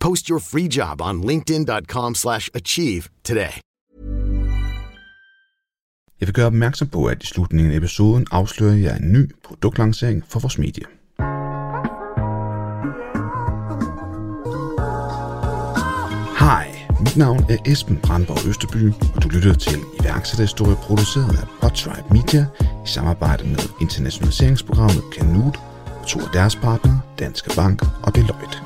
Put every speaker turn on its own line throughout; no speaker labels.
Post your free job on linkedin.com slash achieve today.
Jeg vil gøre opmærksom på, at i slutningen af episoden afslører jeg en ny produktlancering for vores medie. Hej, mit navn er Esben Brandborg Østerby, og du lytter til iværksætterhistorie produceret af Podtribe Media i samarbejde med internationaliseringsprogrammet Canute og to af deres partnere, Danske Bank og Deloitte.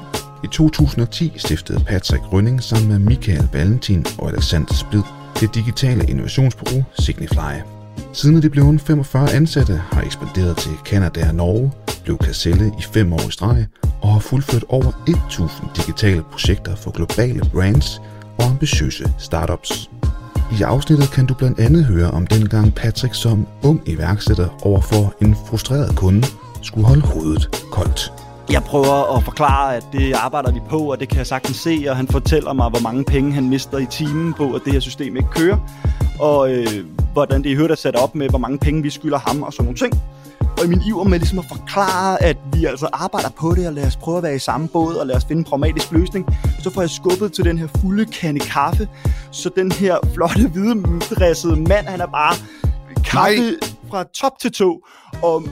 I 2010 stiftede Patrick Rønning sammen med Michael Valentin og Alexander Splid det digitale innovationsbureau Signify. Siden er de blevet 45 ansatte, har ekspanderet til Canada og Norge, blev Kasselle i fem år i streg og har fuldført over 1000 digitale projekter for globale brands og ambitiøse startups. I afsnittet kan du blandt andet høre om dengang Patrick som ung iværksætter overfor en frustreret kunde skulle holde hovedet koldt.
Jeg prøver at forklare, at det arbejder vi på, og det kan jeg sagtens se, og han fortæller mig, hvor mange penge han mister i timen på, at det her system ikke kører, og øh, hvordan det i hørt er sat op med, hvor mange penge vi skylder ham og sådan nogle ting. Og i min iver med ligesom at forklare, at vi altså arbejder på det, og lad os prøve at være i samme båd, og lad os finde en pragmatisk løsning, så får jeg skubbet til den her fulde kande kaffe, så den her flotte, hvide, dressede mand, han er bare kaffe Nej. Fra top til to, og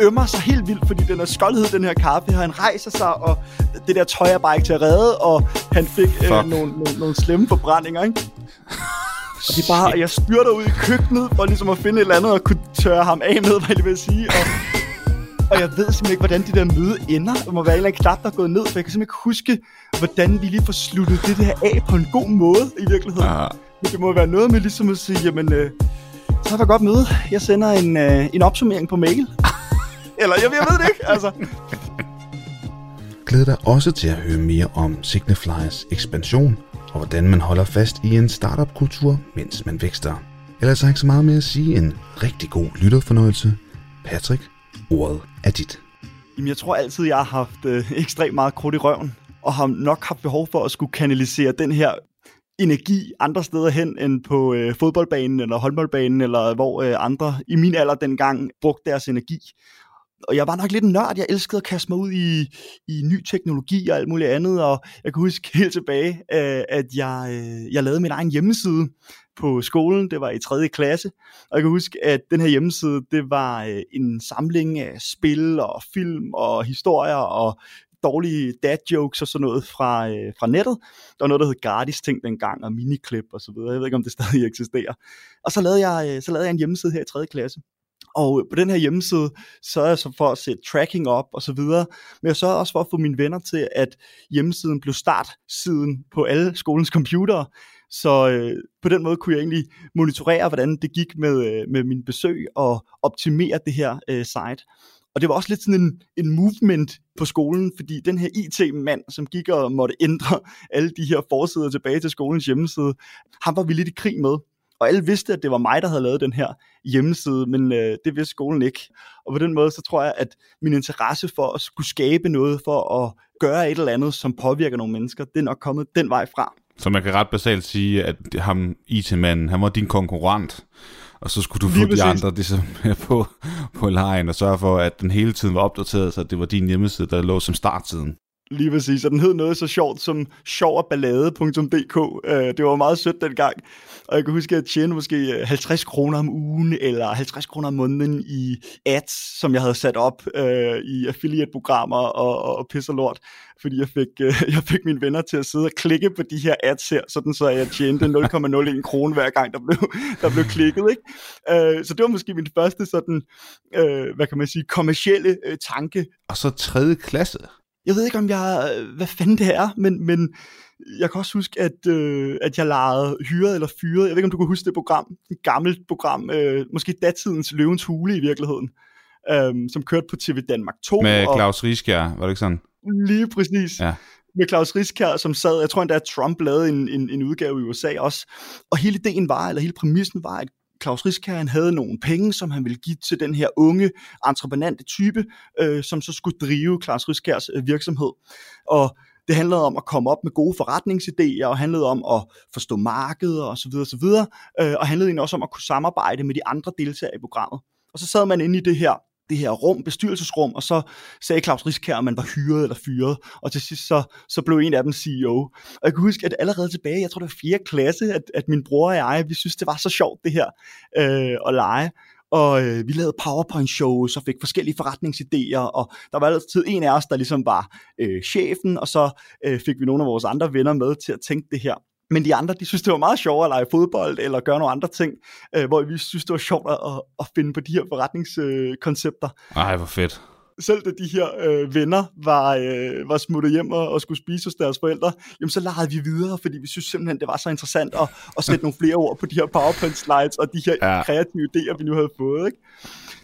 ømmer sig helt vildt, fordi den er skoldhed, den her kaffe. Han rejser sig, og det der tøj er bare ikke til at redde, og han fik øh, nogle, nogle, nogle slemme forbrændinger, ikke? Og det er bare, jeg styrter ud i køkkenet, for ligesom at finde et eller andet, og kunne tørre ham af med, hvad jeg vil sige. Og, og jeg ved simpelthen ikke, hvordan det der møde ender. Der må være en eller anden knap, der er gået ned, for jeg kan simpelthen ikke huske, hvordan vi lige får sluttet det der af på en god måde, i virkeligheden. Ja. Men det må være noget med ligesom at sige, jamen, øh, så har jeg godt møde. Jeg sender en, øh, en opsummering på mail. Eller jeg, jeg ved det ikke, altså.
Glæd dig også til at høre mere om Signiflys ekspansion og hvordan man holder fast i en startup-kultur, mens man vækster. Ellers er ikke så meget mere at sige en rigtig god lytterfornøjelse. Patrick, ordet er dit.
Jamen, jeg tror altid, jeg har haft øh, ekstremt meget krudt i røven, og har nok haft behov for at skulle kanalisere den her energi andre steder hen end på øh, fodboldbanen eller håndboldbanen, eller hvor øh, andre i min alder dengang brugte deres energi og jeg var nok lidt en nørd. Jeg elskede at kaste mig ud i, i ny teknologi og alt muligt andet, og jeg kan huske helt tilbage, øh, at jeg, øh, jeg lavede min egen hjemmeside på skolen. Det var i 3. klasse, og jeg kan huske, at den her hjemmeside, det var øh, en samling af spil og film og historier og dårlige dad jokes og sådan noget fra, øh, fra nettet. Der var noget, der hed gratis ting dengang, og miniklip og så videre. Jeg ved ikke, om det stadig eksisterer. Og så lavede jeg, øh, så lavede jeg en hjemmeside her i 3. klasse, og øh, på den her hjemmeside, så er jeg så for at sætte tracking op og så videre, men jeg sørger også for at få mine venner til, at hjemmesiden blev startsiden på alle skolens computere, så øh, på den måde kunne jeg egentlig monitorere, hvordan det gik med, øh, med min besøg og optimere det her øh, site. Og det var også lidt sådan en, en movement på skolen, fordi den her IT-mand, som gik og måtte ændre alle de her forsider tilbage til skolens hjemmeside, ham var vi lidt i krig med. Og alle vidste, at det var mig, der havde lavet den her hjemmeside, men øh, det vidste skolen ikke. Og på den måde, så tror jeg, at min interesse for at skulle skabe noget, for at gøre et eller andet, som påvirker nogle mennesker, det er nok kommet den vej fra.
Så man kan ret basalt sige, at ham IT-manden, han var din konkurrent,
og så skulle du Lige få præcis. de andre ligesom, på, på lejen og sørge for, at den hele tiden var opdateret, så det var din hjemmeside, der lå som startsiden.
Lige præcis, og den hed noget så sjovt som sjoverballade.dk. Øh, det var meget sødt dengang, og jeg kan huske, at jeg tjente måske øh, 50 kroner om ugen, eller 50 kroner om måneden i ads, som jeg havde sat op øh, i affiliate-programmer og, og, og lort, fordi jeg fik, øh, jeg fik mine venner til at sidde og klikke på de her ads her, sådan så jeg tjente 0,01 kroner hver gang, der blev, der blev klikket. Ikke? Øh, så det var måske min første sådan, øh, hvad kan man sige, kommercielle øh, tanke.
Og så tredje klasse
jeg ved ikke, om jeg, øh, hvad fanden det er, men, men jeg kan også huske, at, øh, at jeg legede hyret eller fyret. Jeg ved ikke, om du kan huske det program, et gammelt program, øh, måske datidens Løvens Hule i virkeligheden, øh, som kørte på TV Danmark 2.
Med Claus Rieskjær, var det ikke sådan?
Lige præcis. Ja. Med Claus Rieskjær, som sad, jeg tror endda, at Trump lavede en, en, en udgave i USA også. Og hele ideen var, eller hele præmissen var, at Claus Riskær, han havde nogle penge, som han ville give til den her unge, entreprenante type, øh, som så skulle drive Claus Riskærs øh, virksomhed. Og det handlede om at komme op med gode forretningsidéer, og handlede om at forstå markedet og så videre, og så videre, øh, og handlede egentlig også om at kunne samarbejde med de andre deltagere i programmet. Og så sad man inde i det her det her rum, bestyrelsesrum, og så sagde Claus Riskær, om man var hyret eller fyret, og til sidst så, så blev en af dem CEO. Og jeg kan huske, at allerede tilbage, jeg tror det var 4. klasse, at, at min bror og jeg, vi synes, det var så sjovt det her øh, at lege, og øh, vi lavede PowerPoint-shows og fik forskellige forretningsidéer, og der var altid en af os, der ligesom var øh, chefen, og så øh, fik vi nogle af vores andre venner med til at tænke det her. Men de andre, de synes, det var meget sjovere at lege fodbold eller gøre nogle andre ting, øh, hvor vi synes, det var sjovt at, at finde på de her forretningskoncepter.
Øh, Ej, hvor fedt.
Selv da de her øh, venner var, øh, var smuttet hjem og, og skulle spise hos deres forældre, jamen så legede vi videre, fordi vi synes simpelthen, det var så interessant at, at sætte nogle flere ord på de her PowerPoint slides og de her ja. kreative idéer, vi nu havde fået. Ikke?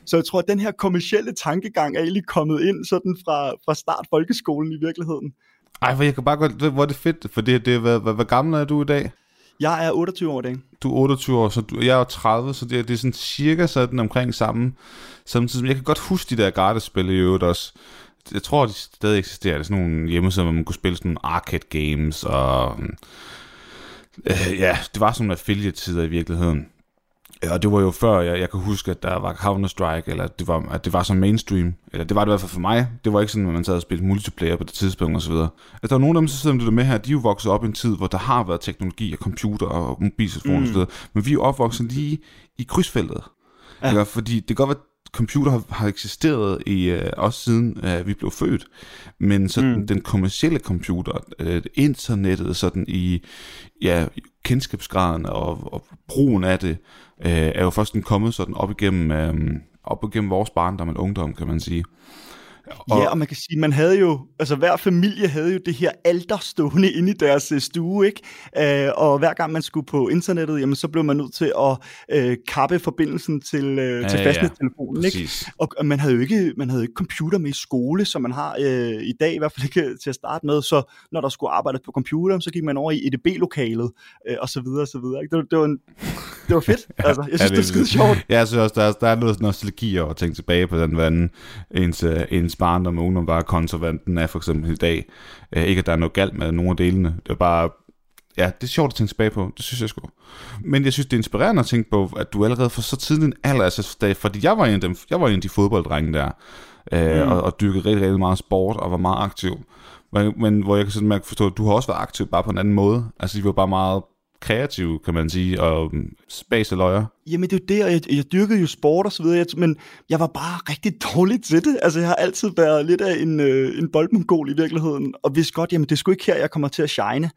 Så jeg tror, at den her kommercielle tankegang er egentlig kommet ind sådan fra, fra start folkeskolen i virkeligheden.
Ej, for jeg kan bare godt, hvor er det fedt, for det, det hvad, hvad, hvad gammel er du i dag?
Jeg er 28 år i dag.
Du er 28 år, så du, jeg er 30, så det, det er sådan cirka sådan omkring samme, samtidig. Jeg kan godt huske de der gratis-spil i øvrigt også. Jeg tror, de stadig eksisterer. Det er sådan nogle hjemmesider, hvor man kunne spille sådan nogle arcade games, og øh, ja, det var sådan nogle affiliate-tider i virkeligheden. Og det var jo før, jeg, jeg kan huske, at der var Counter-Strike, eller det var, at det var så mainstream. Eller det var det i hvert fald for mig. Det var ikke sådan, at man sad og spillede multiplayer på det tidspunkt osv. Altså, der er nogle af dem, så sidder der med her, de er jo vokset op i en tid, hvor der har været teknologi og computer og mobiltelefoner mm. osv. Men vi er jo opvokset lige i krydsfeltet. Ja. Eller, fordi det kan godt være, computer har, har eksisteret i uh, også siden uh, vi blev født, men så mm. den kommercielle computer, uh, internettet sådan i ja, kendskabsgraden og, og brugen af det, uh, er jo først kommet sådan op igennem, uh, op igennem vores barndom og ungdom, kan man sige.
Og, ja, og man kan sige, man havde jo, altså hver familie havde jo det her alter stående inde i deres øh, stue, ikke? Øh, og hver gang man skulle på internettet, jamen så blev man nødt til at øh, kappe forbindelsen til, øh, ja, til fastnettelefonen, ja, ikke? Og, man havde jo ikke, man havde ikke computer med i skole, som man har øh, i dag, i hvert fald ikke til at starte med, så når der skulle arbejdes på computer, så gik man over i EDB-lokalet, øh, og så videre, og så videre, ikke? Det, det var en, det var fedt. Altså, jeg synes, ja, det, det er skide sjovt.
Jeg synes også, der er, der er noget nostalgi over at tænke tilbage på den, hvordan ens, øh, ens barndom og ungdom var konservant den er for eksempel i dag. Uh, ikke, at der er noget galt med nogle af delene. Det er bare... Ja, det er sjovt at tænke tilbage på. Det synes jeg sgu. Men jeg synes, det er inspirerende at tænke på, at du allerede for så tidlig en alder, altså, fordi jeg var en af, dem, jeg var en af de fodbolddrenge der, uh, mm. og, og dyrkede rigtig, rigtig meget sport, og var meget aktiv. Men, men hvor jeg kan sådan mærke forstå, at du har også været aktiv, bare på en anden måde. Altså, de var bare meget kreativ, kan man sige, og mm, spas og løjer.
Jamen det er jo det, og jeg, jeg dyrkede jo sport og så videre, men jeg var bare rigtig dårlig til det. Altså jeg har altid været lidt af en, øh, en boldmongol i virkeligheden, og vidste godt, jamen det er sgu ikke her, jeg kommer til at shine.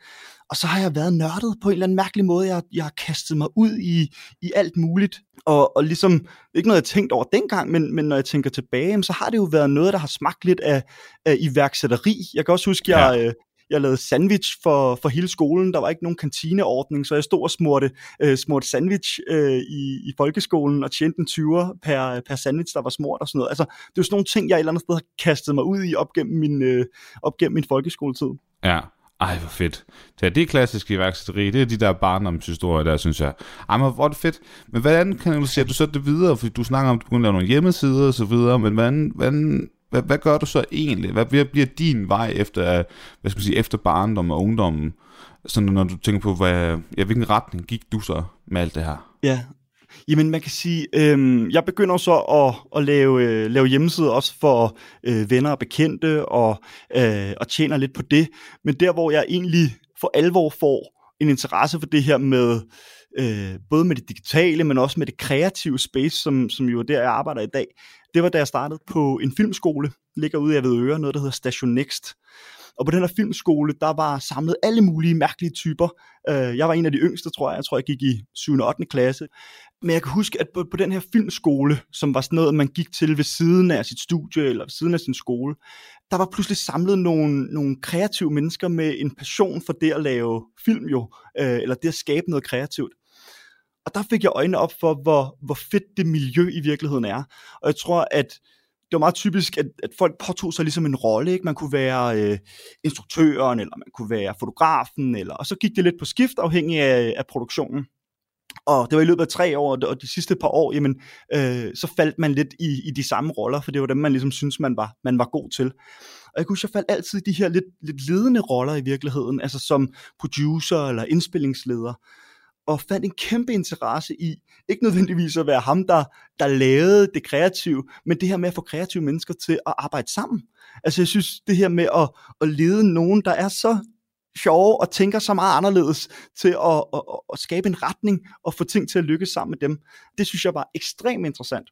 Og så har jeg været nørdet på en eller anden mærkelig måde. Jeg, jeg har kastet mig ud i, i alt muligt. Og, og ligesom, ikke noget jeg tænkt over dengang, men, men når jeg tænker tilbage, så har det jo været noget, der har smagt lidt af, af iværksætteri. Jeg kan også huske, jeg, ja. øh, jeg lavede sandwich for, for hele skolen. Der var ikke nogen kantineordning, så jeg stod og smurte, øh, smurte sandwich øh, i, i folkeskolen og tjente en 20'er per, per sandwich, der var smurt og sådan noget. Altså, det er jo sådan nogle ting, jeg et eller andet sted har kastet mig ud i op gennem min, øh, op gennem min folkeskoletid.
Ja, ej, hvor fedt. Det er det klassiske iværksætteri, det er de der barndomshistorier der, synes jeg. Ej, men hvor er det fedt. Men hvordan kan du sige, at du så det videre? Fordi du snakker om, at du kunne lave nogle hjemmesider og så videre, men hvordan, hvordan hvad, hvad gør du så egentlig? Hvad, bliver din vej efter, hvad skal man sige, efter barndom og ungdommen? Sådan når du tænker på, hvad, ja, hvilken retning gik du så med alt det her?
Ja, Jamen, man kan sige, øh, jeg begynder så at, at lave, øh, lave hjemmesider også for øh, venner og bekendte, og, øh, og tjener lidt på det. Men der, hvor jeg egentlig for alvor får en interesse for det her med, øh, både med det digitale, men også med det kreative space, som, som jo er der, jeg arbejder i dag, det var da jeg startede på en filmskole, ligger ude i Vedøre, noget der hedder Station Next. Og på den her filmskole, der var samlet alle mulige mærkelige typer. Øh, jeg var en af de yngste, tror jeg. Jeg tror, jeg gik i 7. og 8. klasse. Men jeg kan huske, at på, på den her filmskole, som var sådan noget, man gik til ved siden af sit studie, eller ved siden af sin skole, der var pludselig samlet nogle, nogle kreative mennesker med en passion for det at lave film jo, øh, eller det at skabe noget kreativt. Og der fik jeg øjnene op for, hvor, hvor fedt det miljø i virkeligheden er. Og jeg tror, at det var meget typisk, at, at folk påtog sig ligesom en rolle. Ikke? Man kunne være øh, instruktøren, eller man kunne være fotografen, eller, og så gik det lidt på skift afhængig af, af produktionen. Og det var i løbet af tre år, og de sidste par år, jamen, øh, så faldt man lidt i, i de samme roller, for det var dem, man ligesom synes man var, man var god til. Og jeg kunne huske, jeg faldt altid i de her lidt, lidt ledende roller i virkeligheden, altså som producer eller indspillingsleder og fandt en kæmpe interesse i, ikke nødvendigvis at være ham, der, der lavede det kreative, men det her med at få kreative mennesker til at arbejde sammen. Altså jeg synes, det her med at, at lede nogen, der er så sjove og tænker så meget anderledes til at, at, at skabe en retning og få ting til at lykkes sammen med dem, det synes jeg var ekstremt interessant.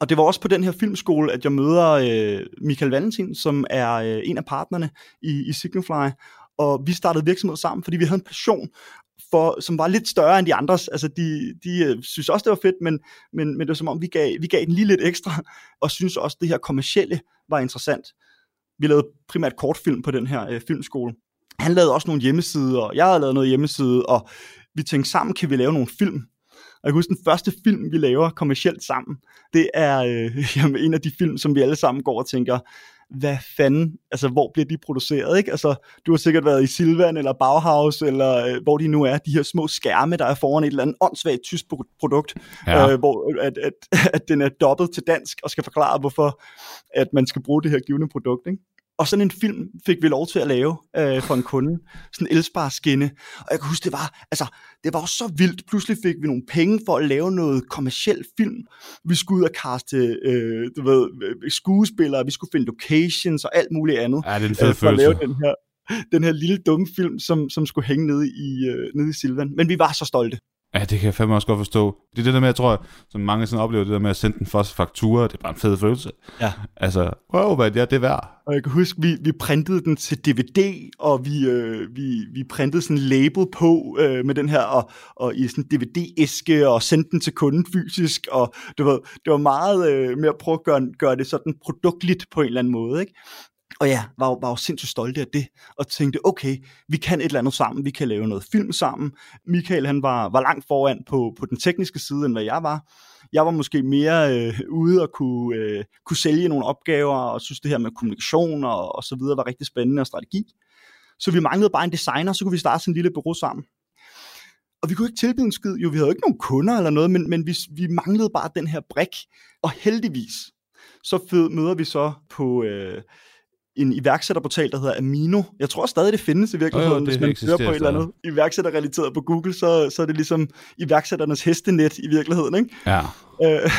Og det var også på den her filmskole, at jeg møder øh, Michael Valentin, som er øh, en af partnerne i, i Signify, og vi startede virksomhed sammen, fordi vi havde en passion for, som var lidt større end de andres. Altså, de, de øh, synes også, det var fedt, men, men, men det var som om, vi gav, vi gav den lige lidt ekstra, og synes også, det her kommercielle var interessant. Vi lavede primært kortfilm på den her øh, filmskole. Han lavede også nogle hjemmesider, og jeg havde lavet noget hjemmeside, og vi tænkte, sammen kan vi lave nogle film. Og jeg kan huske, den første film, vi laver kommercielt sammen, det er øh, jamen, en af de film, som vi alle sammen går og tænker, hvad fanden, altså hvor bliver de produceret, ikke? Altså, du har sikkert været i Silvan eller Bauhaus, eller øh, hvor de nu er, de her små skærme, der er foran et eller andet åndssvagt tysk produkt, ja. øh, hvor at, at, at den er dobbelt til dansk, og skal forklare, hvorfor at man skal bruge det her givende produkt, ikke? Og sådan en film fik vi lov til at lave øh, for en kunde. Sådan en elspar skinne. Og jeg kan huske, det var, altså, det var så vildt. Pludselig fik vi nogle penge for at lave noget kommersiel film. Vi skulle ud og kaste øh, du ved, skuespillere, vi skulle finde locations og alt muligt andet.
Ja, det er en fed øh,
for at lave den her, den her lille dumme film, som, som skulle hænge nede i, øh, nede i Silvan. Men vi var så stolte.
Ja, det kan jeg fandme også godt forstå. Det er det der med, jeg tror, som mange sådan oplever, det der med at sende den første faktura, det er bare en fed følelse.
Ja.
Altså, wow, hvad det er det værd.
Og jeg kan huske, vi, vi printede den til DVD, og vi, øh, vi, vi printede sådan en label på øh, med den her, og, og i sådan en DVD-æske, og sendte den til kunden fysisk, og du ved, det var meget øh, med at prøve at gøre, gøre det sådan produktligt på en eller anden måde, ikke? Og ja, var jo, var jo sindssygt stolte af det, og tænkte, okay, vi kan et eller andet sammen, vi kan lave noget film sammen. Michael, han var, var langt foran på, på den tekniske side, end hvad jeg var. Jeg var måske mere øh, ude og kunne, øh, kunne sælge nogle opgaver, og synes det her med kommunikation og, og så videre var rigtig spændende og strategi. Så vi manglede bare en designer, så kunne vi starte sådan en lille bureau sammen. Og vi kunne ikke tilbyde en skid, jo vi havde ikke nogen kunder eller noget, men, men vi, vi manglede bare den her brik. Og heldigvis, så møder vi så på... Øh, en iværksætterportal, der hedder Amino. Jeg tror stadig, det findes i virkeligheden.
Oh, jo,
Hvis man søger på et eller andet iværksætterrelateret på Google, så, så er det ligesom iværksætternes hestenet i virkeligheden. Ikke?
Ja.
Øh,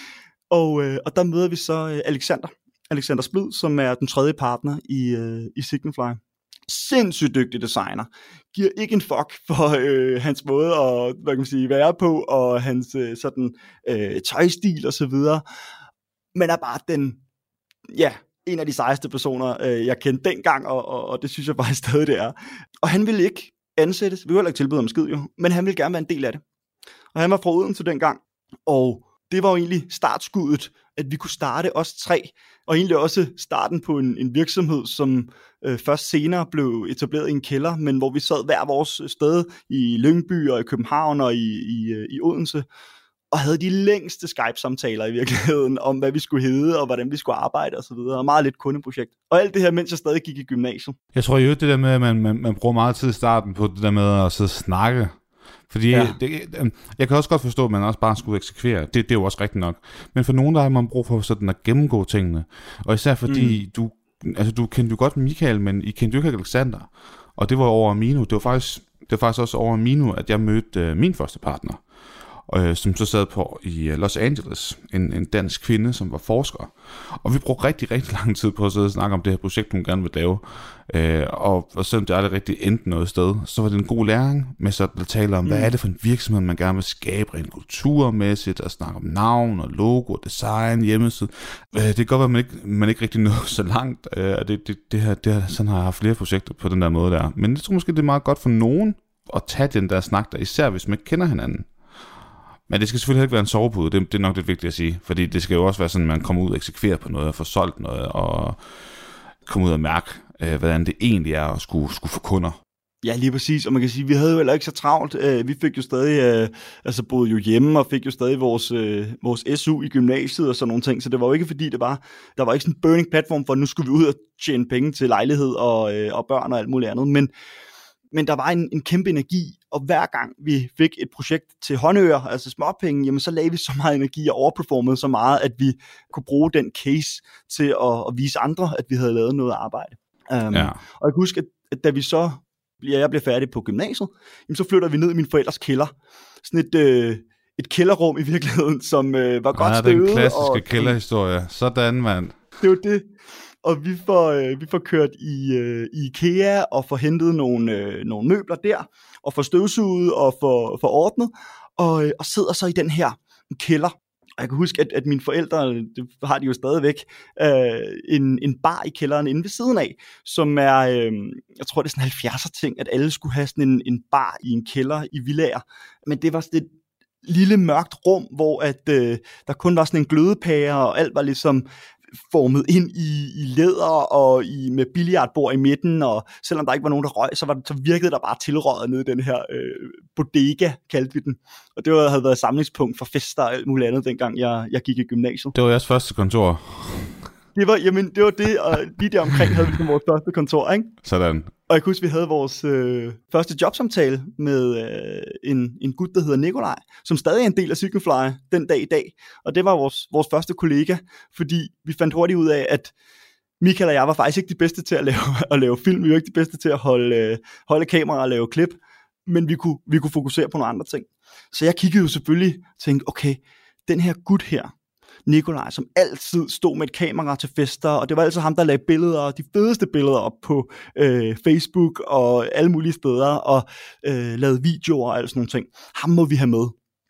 og, øh, og der møder vi så øh, Alexander, Alexander Splid, som er den tredje partner i, øh, i Signify. Sindssygt dygtig designer. Giver ikke en fuck for øh, hans måde at hvad kan man sige, være på, og hans øh, sådan, øh, tøjstil og så videre. Men er bare den, ja, en af de sejeste personer, øh, jeg kendte dengang, og, og, og det synes jeg faktisk stadig, det er. Og han ville ikke ansættes, vi ville heller ikke tilbyde ham skid jo, men han ville gerne være en del af det. Og han var fra Odense dengang, og det var jo egentlig startskuddet, at vi kunne starte os tre, og egentlig også starten på en, en virksomhed, som øh, først senere blev etableret i en kælder, men hvor vi sad hver vores sted i Lyngby og i København og i, i, øh, i Odense, og havde de længste Skype-samtaler i virkeligheden om, hvad vi skulle hedde, og hvordan vi skulle arbejde osv., og, og meget lidt kundeprojekt. Og alt det her, mens jeg stadig gik i gymnasiet.
Jeg tror jo, det der med, at man, man, man bruger meget tid i starten på det der med at sidde og snakke, fordi ja. det, øhm, jeg kan også godt forstå, at man også bare skulle eksekvere. Det, det er jo også rigtigt nok. Men for nogen, der har man brug for sådan at gennemgå tingene. Og især fordi mm. du, altså du kendte jo godt Michael, men I kendte jo ikke Alexander. Og det var over Amino. Det var faktisk, det var faktisk også over Amino, at jeg mødte uh, min første partner. Øh, som så sad på i øh, Los Angeles, en, en dansk kvinde, som var forsker. Og vi brugte rigtig, rigtig lang tid på at sidde og snakke om det her projekt, hun gerne vil lave. Øh, og, og selvom det aldrig rigtig endte noget sted, så var det en god læring med så at tale om, mm. hvad er det for en virksomhed, man gerne vil skabe rent kulturmæssigt, og snakke om navn og logo, design, hjemmeside. Øh, det kan godt være, at man ikke, man ikke rigtig nåede så langt, øh, og det, det, det her, det her, sådan har jeg haft flere projekter på den der måde der. Men jeg tror måske, det er meget godt for nogen at tage den der snak der, især hvis man ikke kender hinanden. Men det skal selvfølgelig ikke være en sovepude, det, det er nok lidt vigtigt at sige, fordi det skal jo også være sådan, at man kommer ud og eksekverer på noget, og får solgt noget, og kommer ud og mærke, øh, hvordan det egentlig er at skulle, skulle få kunder.
Ja, lige præcis, og man kan sige, at vi havde jo heller ikke så travlt. Øh, vi fik jo stadig, øh, altså boede jo hjemme, og fik jo stadig vores, øh, vores SU i gymnasiet og sådan nogle ting, så det var jo ikke fordi, det var, der var ikke sådan en burning platform for, at nu skulle vi ud og tjene penge til lejlighed og, og børn og alt muligt andet, men, men der var en, en kæmpe energi, og hver gang vi fik et projekt til håndører, altså småpenge, jamen så lagde vi så meget energi og overperformede så meget, at vi kunne bruge den case til at, at vise andre, at vi havde lavet noget arbejde. Um, ja. Og jeg kan huske, at, at da vi så, ja, jeg blev færdig på gymnasiet, jamen så flytter vi ned i min forældres kælder. Sådan et, øh, et kælderrum i virkeligheden, som øh, var godt støvet.
Ja, den klassiske og, kælderhistorie. Sådan, mand.
Det var det og vi får, øh, vi får kørt i, øh, i IKEA og får hentet nogle, øh, nogle møbler der, og får støvsuget og får, får ordnet, og, øh, og sidder så i den her kælder. Og jeg kan huske, at, at mine forældre, det har de jo stadigvæk, øh, en, en bar i kælderen inde ved siden af, som er, øh, jeg tror det er sådan 70'er ting, at alle skulle have sådan en, en bar i en kælder i villager. Men det var sådan et lille mørkt rum, hvor at øh, der kun var sådan en glødepære, og alt var ligesom formet ind i, i læder og i, med billiardbord i midten, og selvom der ikke var nogen, der røg, så, var, så virkede der bare tilrøget nede i den her øh, bodega, kaldte vi den. Og det var, havde været samlingspunkt for fester og alt muligt andet, dengang jeg, jeg gik i gymnasiet.
Det var jeres første kontor.
Det var, jamen, det var det, og lige der omkring havde vi vores første kontor, ikke?
Sådan.
Og jeg kan huske, vi havde vores øh, første jobsamtale med øh, en, en gut, der hedder Nikolaj, som stadig er en del af Signifly den dag i dag. Og det var vores, vores første kollega, fordi vi fandt hurtigt ud af, at Michael og jeg var faktisk ikke de bedste til at lave, at lave film. Vi var ikke de bedste til at holde, øh, holde kamera og lave klip. Men vi kunne, vi kunne fokusere på nogle andre ting. Så jeg kiggede jo selvfølgelig og tænkte, okay, den her gut her, Nikolaj, som altid stod med et kamera til fester, og det var altid ham, der lagde billeder, de fedeste billeder op på øh, Facebook og alle mulige steder, og øh, lavede videoer og alt sådan nogle ting. Ham må vi have med.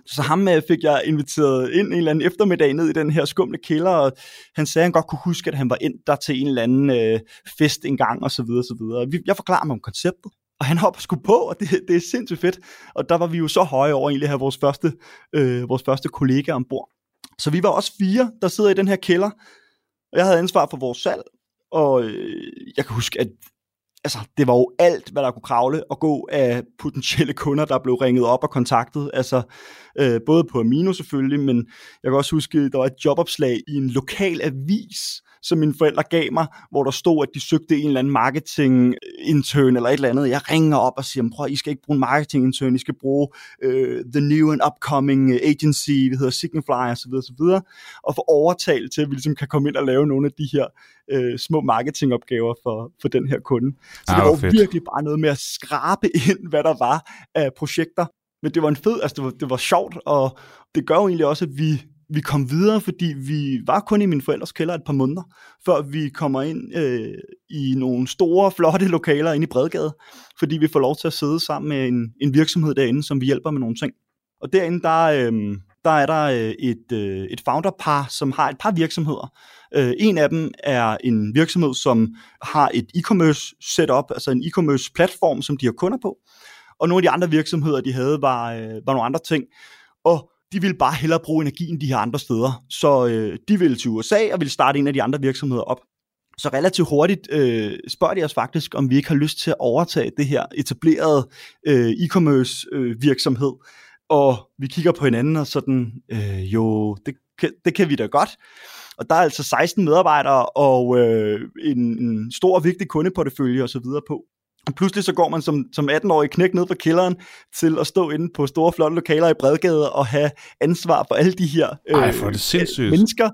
Så ham øh, fik jeg inviteret ind en eller anden eftermiddag ned i den her skumle kælder, og han sagde, at han godt kunne huske, at han var ind der til en eller anden øh, fest engang, og så videre, og så videre. Jeg forklarer ham om konceptet, og han hopper sgu på, og det, det er sindssygt fedt. Og der var vi jo så høje over egentlig at have vores første, øh, vores første kollega ombord. Så vi var også fire, der sidder i den her kælder, og jeg havde ansvar for vores salg, og øh, jeg kan huske, at altså, det var jo alt, hvad der kunne kravle og gå af potentielle kunder, der blev ringet op og kontaktet. Altså, øh, både på Amino selvfølgelig, men jeg kan også huske, der var et jobopslag i en lokal avis, som mine forældre gav mig, hvor der stod, at de søgte en eller anden marketing intern eller et eller andet. Jeg ringer op og siger, prøv, I skal ikke bruge en marketing intern, I skal bruge uh, the new and upcoming agency, vi hedder Signify og så videre, så videre, og få overtalt til, at vi ligesom kan komme ind og lave nogle af de her uh, små marketingopgaver for, for den her kunde. Så ah, det var fedt. virkelig bare noget med at skrabe ind, hvad der var af projekter. Men det var en fed, altså det var, det var sjovt, og det gør jo egentlig også, at vi vi kom videre, fordi vi var kun i min forældres kælder et par måneder, før vi kommer ind øh, i nogle store, flotte lokaler inde i Bredgade, fordi vi får lov til at sidde sammen med en, en virksomhed derinde, som vi hjælper med nogle ting. Og derinde, der, øh, der er der øh, et, øh, et founderpar, som har et par virksomheder. Øh, en af dem er en virksomhed, som har et e-commerce setup, altså en e-commerce platform, som de har kunder på. Og nogle af de andre virksomheder, de havde, var, øh, var nogle andre ting. Og de ville bare hellere bruge energien de her andre steder. Så øh, de ville til USA og ville starte en af de andre virksomheder op. Så relativt hurtigt øh, spørger de os faktisk, om vi ikke har lyst til at overtage det her etablerede øh, e-commerce øh, virksomhed. Og vi kigger på hinanden og sådan, øh, jo, det, det kan vi da godt. Og der er altså 16 medarbejdere og øh, en, en stor vigtig kundeportefølje og så videre på. Pludselig så går man som, som 18-årig knæk ned fra kælderen til at stå inde på store, flotte lokaler i Bredgade og have ansvar for alle de her
øh, Ej, for det
mennesker,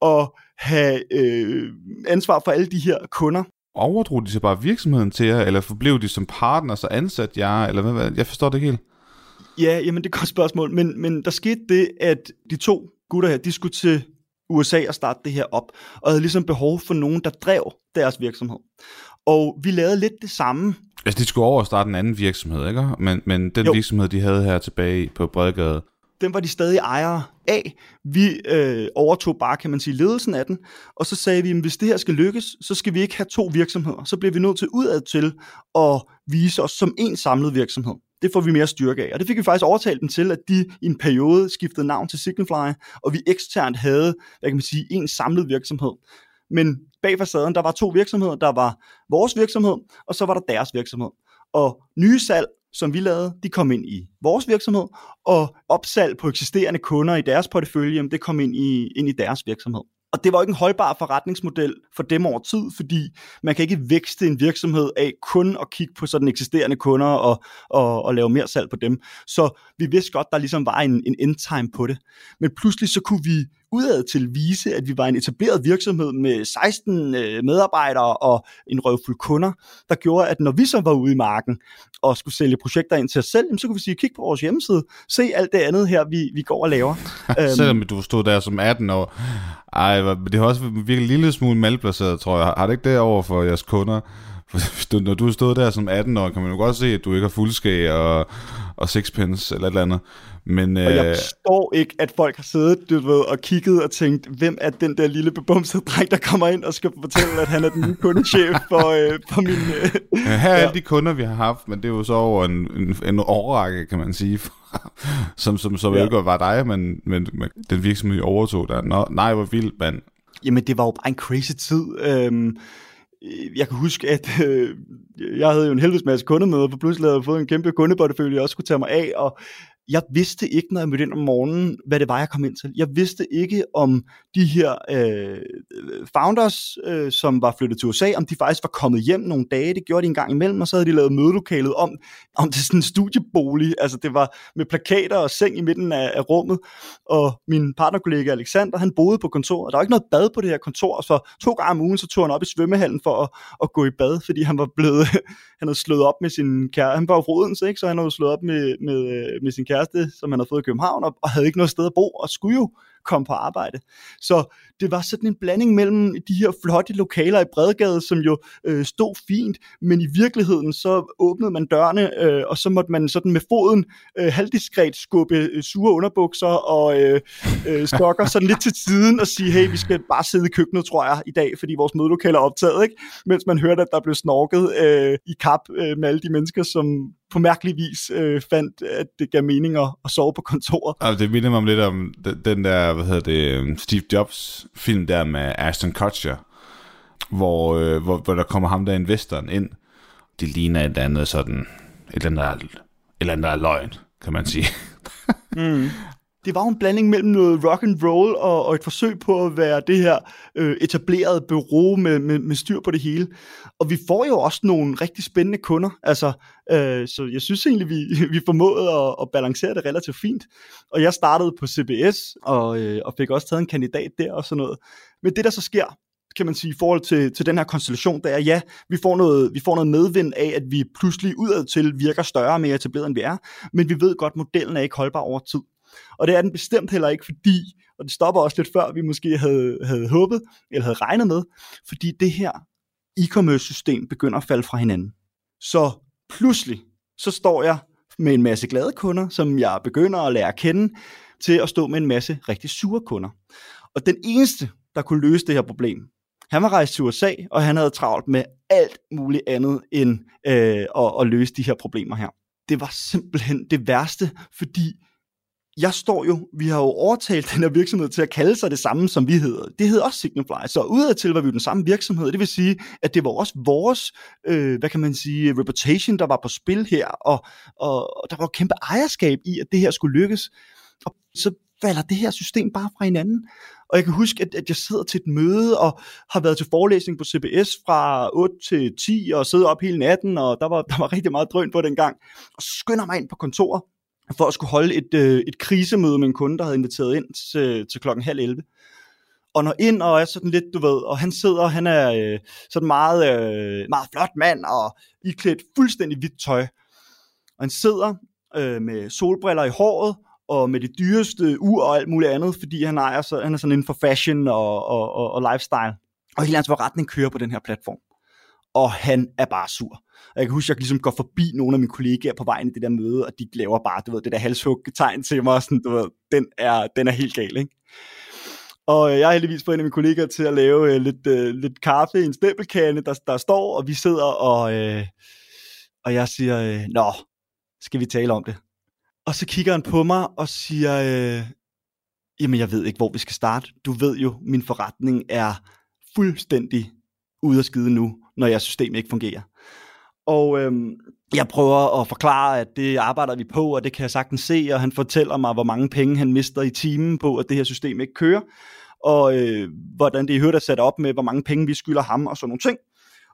og have øh, ansvar for alle de her kunder.
Overdrog de så bare virksomheden til jer, eller forblev de som partner, så ansat jer, eller hvad, jeg forstår det helt.
Ja, jamen det er et godt spørgsmål, men, men der skete det, at de to gutter her, de skulle til USA og starte det her op, og havde ligesom behov for nogen, der drev deres virksomhed. Og vi lavede lidt det samme.
Altså, de skulle over og starte en anden virksomhed, ikke? Men, men den jo. virksomhed, de havde her tilbage på Bredegade,
den var de stadig ejere af. Vi øh, overtog bare, kan man sige, ledelsen af den, og så sagde vi, at hvis det her skal lykkes, så skal vi ikke have to virksomheder. Så bliver vi nødt til udad til at vise os som en samlet virksomhed. Det får vi mere styrke af. Og det fik vi faktisk overtalt dem til, at de i en periode skiftede navn til Signify, og vi eksternt havde, hvad kan man sige, en samlet virksomhed. Men bag facaden, der var to virksomheder. Der var vores virksomhed, og så var der deres virksomhed. Og nye salg som vi lavede, de kom ind i vores virksomhed, og opsalg på eksisterende kunder i deres portefølje, det kom ind i, ind i deres virksomhed. Og det var ikke en holdbar forretningsmodel for dem over tid, fordi man kan ikke vækste en virksomhed af kun at kigge på sådan eksisterende kunder og, og, og lave mere salg på dem. Så vi vidste godt, der ligesom var en, en endtime på det. Men pludselig så kunne vi udad til vise, at vi var en etableret virksomhed med 16 øh, medarbejdere og en røvfuld kunder, der gjorde, at når vi så var ude i marken og skulle sælge projekter ind til os selv, så kunne vi sige, kig på vores hjemmeside, se alt det andet her, vi, vi går og laver.
Selvom du stod der som 18 år, ej, det har også virkelig en lille smule malplaceret, tror jeg. Har det ikke det over for jeres kunder? For når du stod der som 18 år, kan man jo godt se, at du ikke har fuldskæg og, og sixpence eller et eller andet. Men,
og jeg øh, forstår ikke, at folk har siddet du ved, og kigget og tænkt, hvem er den der lille bebumsede dreng, der kommer ind og skal fortælle, at han er den nye kundechef for, øh, for min... Øh,
ja, her er ja. alle de kunder, vi har haft, men det er jo så over en, en, en årrække, kan man sige, som, som, som ja. ikke var dig, men, men, men den virksomhed, jeg overtog der. Nå, nej, hvor vildt, mand.
Jamen, det var jo bare en crazy tid. Øhm, Øh, jeg kan huske, at øh, jeg havde jo en helvedes masse kundemøder, for pludselig havde jeg fået en kæmpe kundeportefølje, jeg også skulle tage mig af, og jeg vidste ikke, når jeg mødte ind om morgenen, hvad det var, jeg kom ind til. Jeg vidste ikke om de her øh, founders, øh, som var flyttet til USA, om de faktisk var kommet hjem nogle dage. Det gjorde de en gang imellem, og så havde de lavet mødelokalet om, om det sådan en studiebolig. Altså det var med plakater og seng i midten af, af rummet. Og min partnerkollega Alexander, han boede på kontoret. Der var ikke noget bad på det her kontor, så to gange om ugen, så tog han op i svømmehallen for at, at gå i bad, fordi han var blevet, han havde slået op med sin kære. Han var jo fra Odense, ikke? så han havde slået op med, med, øh, med sin kære kæreste, som han havde fået i København, og, og havde ikke noget sted at bo, og skulle jo komme på arbejde. Så det var sådan en blanding mellem de her flotte lokaler i Bredgade, som jo øh, stod fint, men i virkeligheden så åbnede man dørene, øh, og så måtte man sådan med foden øh, halvdiskret skubbe øh, sure underbukser og øh, øh, stokker sådan lidt til siden og sige, hey, vi skal bare sidde i køkkenet, tror jeg, i dag, fordi vores mødelokaler er optaget, ikke? Mens man hørte, at der blev snorket øh, i kap øh, med alle de mennesker, som på mærkelig vis øh, fandt, at det gav mening at, at sove på kontoret.
Altså, det minder mig om lidt om den der, hvad hedder det, øhm, Steve Jobs film der med Ashton Kutcher, hvor, øh, hvor, hvor der kommer ham der investoren ind. Det ligner et eller andet sådan, et eller andet, et eller andet der er løgn, kan man sige.
mm det var en blanding mellem noget rock and roll og, og et forsøg på at være det her øh, etablerede bureau med, med, med styr på det hele. Og vi får jo også nogle rigtig spændende kunder, altså, øh, så jeg synes egentlig, vi, vi formåede at, at balancere det relativt fint. Og jeg startede på CBS og, øh, og fik også taget en kandidat der og sådan noget. Men det der så sker, kan man sige, i forhold til, til den her konstellation, der er, ja, vi får, noget, vi får noget medvind af, at vi pludselig udad til virker større og mere etableret, end vi er, men vi ved godt, at modellen er ikke holdbar over tid. Og det er den bestemt heller ikke, fordi, og det stopper også lidt før, vi måske havde, havde håbet, eller havde regnet med, fordi det her e-commerce system begynder at falde fra hinanden. Så pludselig, så står jeg med en masse glade kunder, som jeg begynder at lære at kende, til at stå med en masse rigtig sure kunder. Og den eneste, der kunne løse det her problem, han var rejst til USA, og han havde travlt med alt muligt andet end øh, at, at løse de her problemer her. Det var simpelthen det værste, fordi jeg står jo, vi har jo overtalt den her virksomhed til at kalde sig det samme, som vi hedder. Det hedder også Signify, så udadtil var vi jo den samme virksomhed. Det vil sige, at det var også vores, øh, hvad kan man sige, reputation, der var på spil her, og, og, og der var kæmpe ejerskab i, at det her skulle lykkes. Og så falder det her system bare fra hinanden. Og jeg kan huske, at, at jeg sidder til et møde og har været til forelæsning på CBS fra 8 til 10 og sidder op hele natten, og der var, der var rigtig meget drøn på den gang. Og skynder mig ind på kontoret, for at skulle holde et, øh, et krisemøde med en kunde, der havde inviteret ind til, øh, til klokken halv 11. Og når ind og er sådan lidt, du ved, og han sidder, han er øh, sådan meget, øh, meget flot mand, og i klædt fuldstændig hvidt tøj. Og han sidder øh, med solbriller i håret, og med det dyreste ur og alt muligt andet, fordi han, ejer så, han er sådan inden for fashion og, og, og, og lifestyle. Og hele hans forretning kører på den her platform. Og han er bare sur. Og jeg kan huske, at jeg ligesom går forbi nogle af mine kollegaer på vejen i det der møde, og de laver bare, du ved, det der halshug-tegn til mig, og sådan, du ved, den er, den er helt gal, ikke? Og øh, jeg har heldigvis fået en af mine kollegaer til at lave øh, lidt, øh, lidt kaffe i en stempelkande, der, der står, og vi sidder og, øh, og jeg siger, øh, nå, skal vi tale om det? Og så kigger han på mig og siger, øh, jamen jeg ved ikke, hvor vi skal starte. Du ved jo, min forretning er fuldstændig ude at skide nu, når jeres system ikke fungerer. Og øhm, jeg prøver at forklare, at det arbejder vi på, og det kan jeg sagtens se, og han fortæller mig, hvor mange penge han mister i timen på, at det her system ikke kører, og øh, hvordan det er hørt at sætte op med, hvor mange penge vi skylder ham, og sådan nogle ting.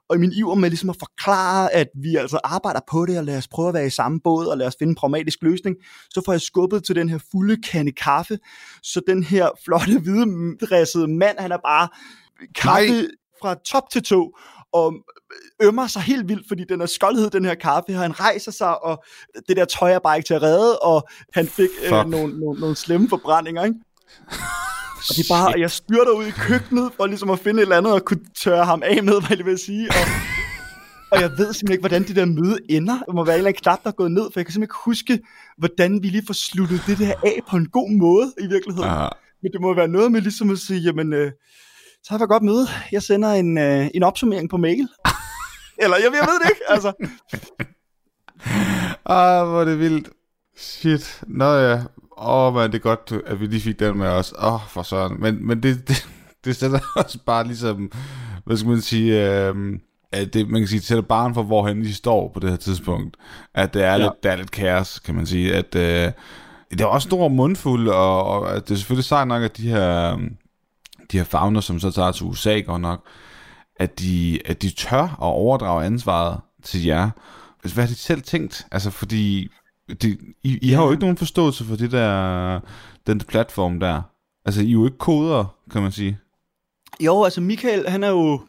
Og i min iver med ligesom at forklare, at vi altså arbejder på det, og lad os prøve at være i samme båd, og lad os finde en pragmatisk løsning, så får jeg skubbet til den her fulde kande kaffe, så den her flotte, hvide, mand, han er bare kaffe Nej. fra top til to, og ømmer sig helt vildt, fordi den er skoldhed, den her kaffe, og han rejser sig, og det der tøj er bare ikke til at redde, og han fik øh, nogle, nogle, nogle slemme forbrændinger, ikke? Og det er bare, jeg styrter ud i køkkenet, for ligesom at finde et eller andet, og kunne tørre ham af med, hvad jeg vil sige, og, og jeg ved simpelthen ikke, hvordan det der møde ender. Det må være en eller anden knap, der er gået ned, for jeg kan simpelthen ikke huske, hvordan vi lige får sluttet det der af på en god måde, i virkeligheden. Uh. Men det må være noget med ligesom at sige, jamen, øh, så har vi godt møde. Jeg sender en, øh, en opsummering på mail. Eller jeg, jeg ved det ikke, altså.
ah, hvor er det vildt. Shit. Nå ja. Åh, oh, man, det er godt, at vi lige fik den med os. Åh, oh, for sådan. Men, men det, det, det sætter også bare ligesom, hvad skal man sige, øh, at det, man kan sige, det sætter barn for, hvorhen de står på det her tidspunkt. At det er, ja. lidt, det er lidt kaos, kan man sige. At øh, det er også stor mundfuld, og, og at det er selvfølgelig sejt nok, at de her, de her fagner, som så tager til USA godt nok, at de, at de tør at overdrage ansvaret til jer. Hvad har de selv tænkt? Altså, fordi de, I, I har jo ikke nogen forståelse for det der, den platform der. Altså, I er jo ikke koder, kan man sige.
Jo, altså Michael, han er jo,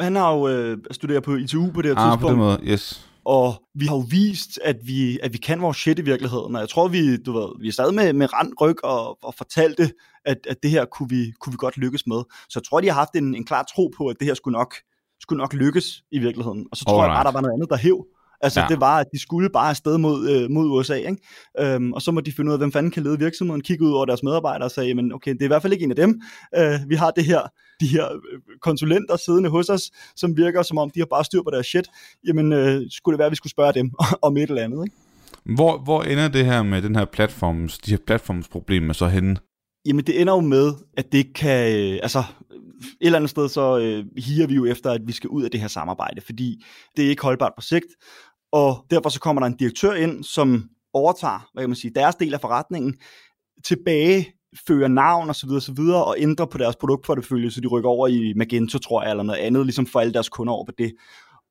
han har jo øh, studeret på ITU på det her
ah,
tidspunkt.
på den måde, yes.
Og vi har jo vist, at vi, at vi kan vores shit i virkeligheden. Og jeg tror, vi, du ved, vi er stadig med, med rand ryg og, og fortalte, at, at det her kunne vi, kunne vi godt lykkes med. Så jeg tror, de har haft en, en klar tro på, at det her skulle nok, skulle nok lykkes i virkeligheden. Og så tror Alright. jeg bare, der var noget andet, der hæv. Altså ja. det var, at de skulle bare afsted mod, øh, mod USA, ikke? Øhm, og så må de finde ud af, hvem fanden kan lede virksomheden, kigge ud over deres medarbejdere og sige, men okay, det er i hvert fald ikke en af dem. Øh, vi har det her, de her øh, konsulenter siddende hos os, som virker som om, de har bare styr på deres shit. Jamen, øh, skulle det være, at vi skulle spørge dem om et eller andet, ikke?
Hvor, hvor ender det her med den her platforms, de her platformsproblemer så henne?
Jamen det ender jo med, at det kan, øh, altså et eller andet sted så øh, higer vi jo efter, at vi skal ud af det her samarbejde, fordi det er ikke holdbart på sigt, og derfor så kommer der en direktør ind, som overtager, hvad kan man sige, deres del af forretningen, tilbage fører navn og så videre, og så videre, og ændrer på deres produktportefølje, så de rykker over i Magento, tror jeg, eller noget andet, ligesom for alle deres kunder over på det.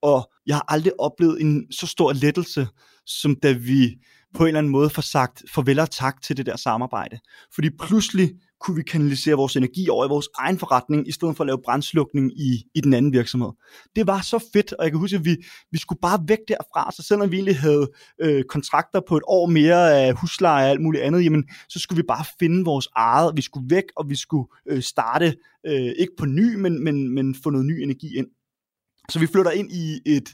Og jeg har aldrig oplevet en så stor lettelse, som da vi på en eller anden måde får sagt farvel og tak til det der samarbejde. Fordi pludselig kunne vi kanalisere vores energi over i vores egen forretning, i stedet for at lave brændslukning i, i den anden virksomhed. Det var så fedt, og jeg kan huske, at vi, vi skulle bare væk derfra, så selvom vi egentlig havde øh, kontrakter på et år mere af husleje og alt muligt andet, jamen, så skulle vi bare finde vores eget, vi skulle væk, og vi skulle øh, starte, øh, ikke på ny, men, men, men få noget ny energi ind. Så vi flytter ind i et,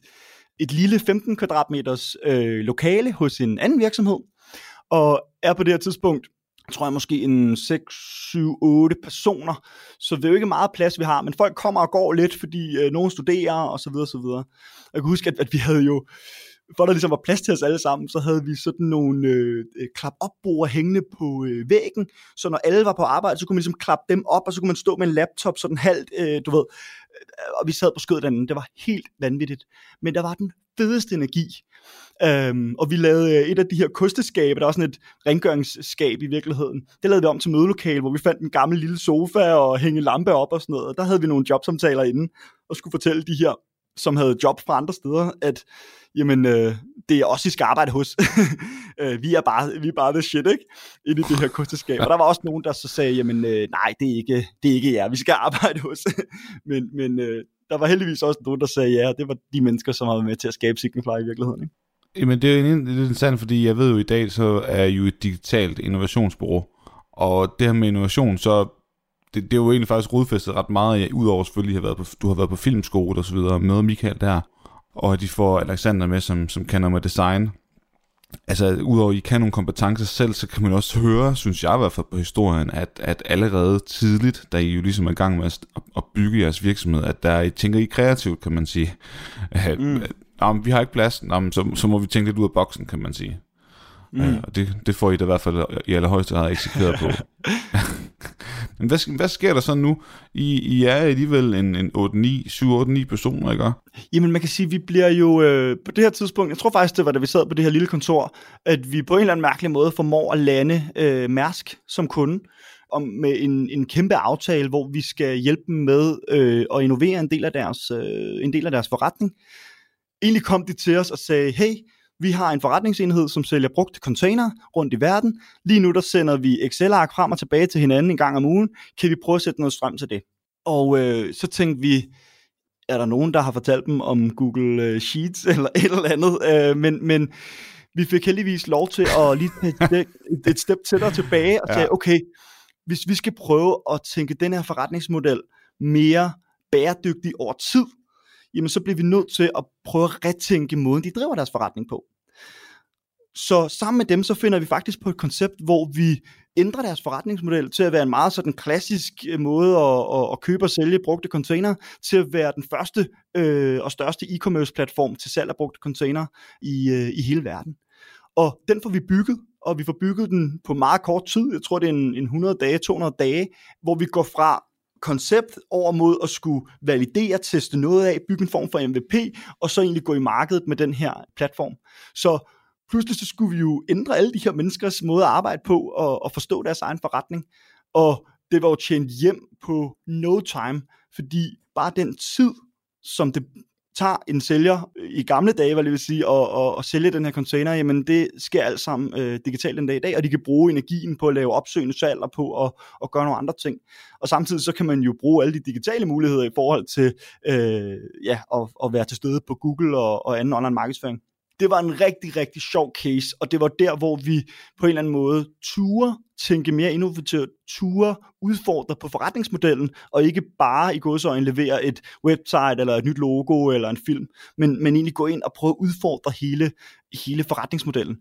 et lille 15 kvadratmeters øh, lokale hos en anden virksomhed, og er på det her tidspunkt tror jeg måske en 6, 7, 8 personer. Så det er jo ikke meget plads, vi har, men folk kommer og går lidt, fordi øh, nogen studerer og så videre, så videre. Jeg kan huske, at, at vi havde jo, for der ligesom var plads til os alle sammen, så havde vi sådan nogle øh, øh klap op hængende på øh, væggen, så når alle var på arbejde, så kunne man ligesom klappe dem op, og så kunne man stå med en laptop sådan halvt, øh, du ved, øh, og vi sad på skødet anden. Det var helt vanvittigt. Men der var den fedeste energi. Øhm, og vi lavede øh, et af de her kosteskabe, der var sådan et rengøringsskab i virkeligheden. Det lavede vi om til mødelokale, hvor vi fandt en gammel lille sofa og hænge lampe op og sådan noget. Og der havde vi nogle jobsamtaler inden, og skulle fortælle de her, som havde job fra andre steder, at jamen, øh, det er også I skal arbejde hos. øh, vi, er bare, vi er bare the shit, ikke? Inde i det her kosteskab. Og der var også nogen, der så sagde, jamen, øh, nej, det er, ikke, det er ikke jer, vi skal arbejde hos. men men øh, der var heldigvis også nogen, der sagde, ja, det var de mennesker, som har været med til at skabe Signify i virkeligheden, ikke?
Jamen, det er jo interessant, fordi jeg ved jo i dag, så er jo et digitalt innovationsbureau. Og det her med innovation, så det, det er jo egentlig faktisk rodfæstet ret meget, udover selvfølgelig at været på, du har været på filmskole og så videre, med Michael der, og at de får Alexander med, som, som kender med design. Altså, udover at I kan nogle kompetencer selv, så kan man også høre, synes jeg i hvert fald på historien, at, at allerede tidligt, da I jo ligesom er i gang med at, at bygge jeres virksomhed, at der I tænker I kreativt, kan man sige. Mm. Nå, vi har ikke plads, Nå, så, så må vi tænke lidt ud af boksen, kan man sige. Mm. Ja, og det, det får I da i hvert fald i allerhøjeste grad eksekveret på. Men hvad, hvad sker der så nu? I, I er alligevel en, en 8-9, 7-8-9 personer, ikke?
Jamen man kan sige, at vi bliver jo øh, på det her tidspunkt, jeg tror faktisk, det var da vi sad på det her lille kontor, at vi på en eller anden mærkelig måde formår at lande øh, Mærsk som kunde om, med en, en kæmpe aftale, hvor vi skal hjælpe dem med øh, at innovere en del, af deres, øh, en del af deres forretning. Egentlig kom de til os og sagde, hey, vi har en forretningsenhed, som sælger brugte container rundt i verden. Lige nu der sender vi Excel-ark frem og tilbage til hinanden en gang om ugen. Kan vi prøve at sætte noget strøm til det? Og øh, så tænkte vi, er der nogen, der har fortalt dem om Google øh, Sheets eller et eller andet? Øh, men, men vi fik heldigvis lov til at lige tage et, step tættere tilbage og ja. sige, okay, hvis vi skal prøve at tænke den her forretningsmodel mere bæredygtig over tid, jamen så bliver vi nødt til at prøve at retænke måden, de driver deres forretning på. Så sammen med dem, så finder vi faktisk på et koncept, hvor vi ændrer deres forretningsmodel til at være en meget sådan klassisk øh, måde at, at, at købe og sælge brugte container, til at være den første øh, og største e-commerce platform til salg af brugte container i, øh, i hele verden. Og den får vi bygget, og vi får bygget den på meget kort tid, jeg tror det er en, en 100 dage, 200 dage, hvor vi går fra koncept over mod at skulle validere, teste noget af, bygge en form for MVP, og så egentlig gå i markedet med den her platform. Så pludselig så skulle vi jo ændre alle de her menneskers måde at arbejde på, og, og forstå deres egen forretning. Og det var jo tjent hjem på no time, fordi bare den tid, som det tager en sælger øh, i gamle dage, hvad det vil sige, og, og, og sælge den her container, jamen det sker alt sammen øh, digitalt den dag i dag, og de kan bruge energien på at lave opsøgende salg og på at, og gøre nogle andre ting. Og samtidig så kan man jo bruge alle de digitale muligheder i forhold til øh, ja, at, at være til stede på Google og, og anden online markedsføring det var en rigtig, rigtig sjov case, og det var der, hvor vi på en eller anden måde turde tænke mere innovativt, ture udfordre på forretningsmodellen, og ikke bare i godsøjne levere et website, eller et nyt logo, eller en film, men, men egentlig gå ind og prøve at udfordre hele, hele forretningsmodellen.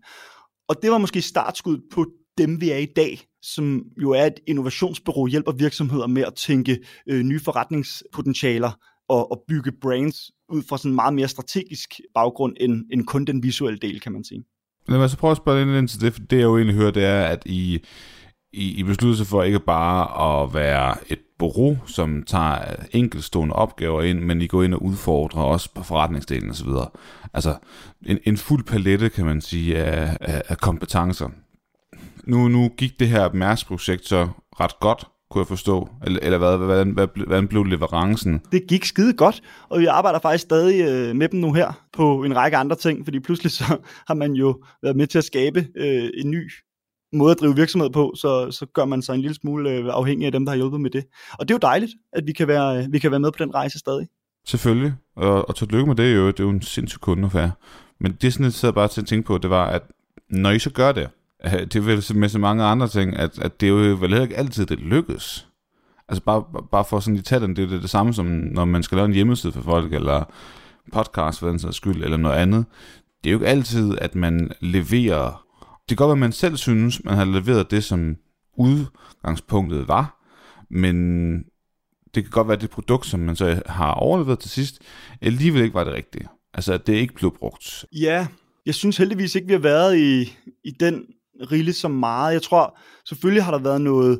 Og det var måske startskud på dem, vi er i dag, som jo er et innovationsbureau, hjælper virksomheder med at tænke øh, nye forretningspotentialer og, og bygge brands ud fra sådan en meget mere strategisk baggrund, end, end kun den visuelle del, kan man sige.
Lad mig så prøve at spørge lidt ind til det, for det jeg jo egentlig hører, det er, at I, I, I besluttede sig for ikke bare at være et bureau, som tager enkeltstående opgaver ind, men I går ind og udfordrer også på forretningsdelen osv. Altså en, en fuld palette, kan man sige, af, af, af kompetencer. Nu, nu gik det her Mærsk-projekt så ret godt, kunne jeg forstå? Eller, eller hvad, hvordan, hvad, hvordan blev leverancen?
Det gik skide godt, og vi arbejder faktisk stadig øh, med dem nu her på en række andre ting, fordi pludselig så har man jo været med til at skabe øh, en ny måde at drive virksomhed på, så, så gør man sig en lille smule øh, afhængig af dem, der har hjulpet med det. Og det er jo dejligt, at vi kan være, vi kan være med på den rejse stadig.
Selvfølgelig, og, og tillykke med det jo, det er jo en sindssyg kundeaffære. Men det, sådan, jeg sad bare til at tænke på, det var, at når I så gør det, Øh, det er vel med så mange andre ting, at, at det er jo vel heller ikke altid, det lykkes. Altså bare, bare for sådan tage den, det er det, det samme som, når man skal lave en hjemmeside for folk, eller podcast for den sags skyld, eller noget andet. Det er jo ikke altid, at man leverer... Det kan godt være, at man selv synes, man har leveret det, som udgangspunktet var, men det kan godt være, at det produkt, som man så har overleveret til sidst, alligevel ikke var det rigtige. Altså, at det ikke blev brugt.
Ja, jeg synes heldigvis ikke, vi har været i, i den rigeligt så meget. Jeg tror, selvfølgelig har der været noget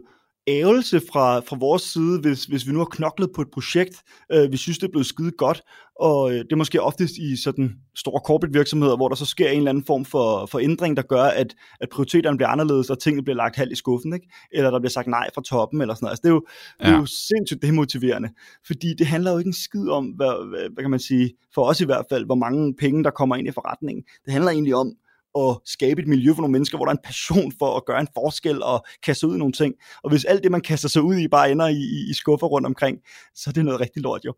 ævelse fra, fra vores side, hvis, hvis vi nu har knoklet på et projekt, øh, vi synes, det er blevet skide godt, og øh, det er måske oftest i sådan store corporate virksomheder, hvor der så sker en eller anden form for, for ændring, der gør, at, at prioriteterne bliver anderledes, og tingene bliver lagt halvt i skuffen, ikke? eller der bliver sagt nej fra toppen, eller sådan noget. Altså, det, er jo, ja. det er jo sindssygt demotiverende, fordi det handler jo ikke en skid om, hvad, hvad, hvad kan man sige, for os i hvert fald, hvor mange penge, der kommer ind i forretningen. Det handler egentlig om, at skabe et miljø for nogle mennesker, hvor der er en passion for at gøre en forskel og kaste ud i nogle ting. Og hvis alt det, man kaster sig ud i, bare ender i, i skuffer rundt omkring, så er det noget rigtig lort jo.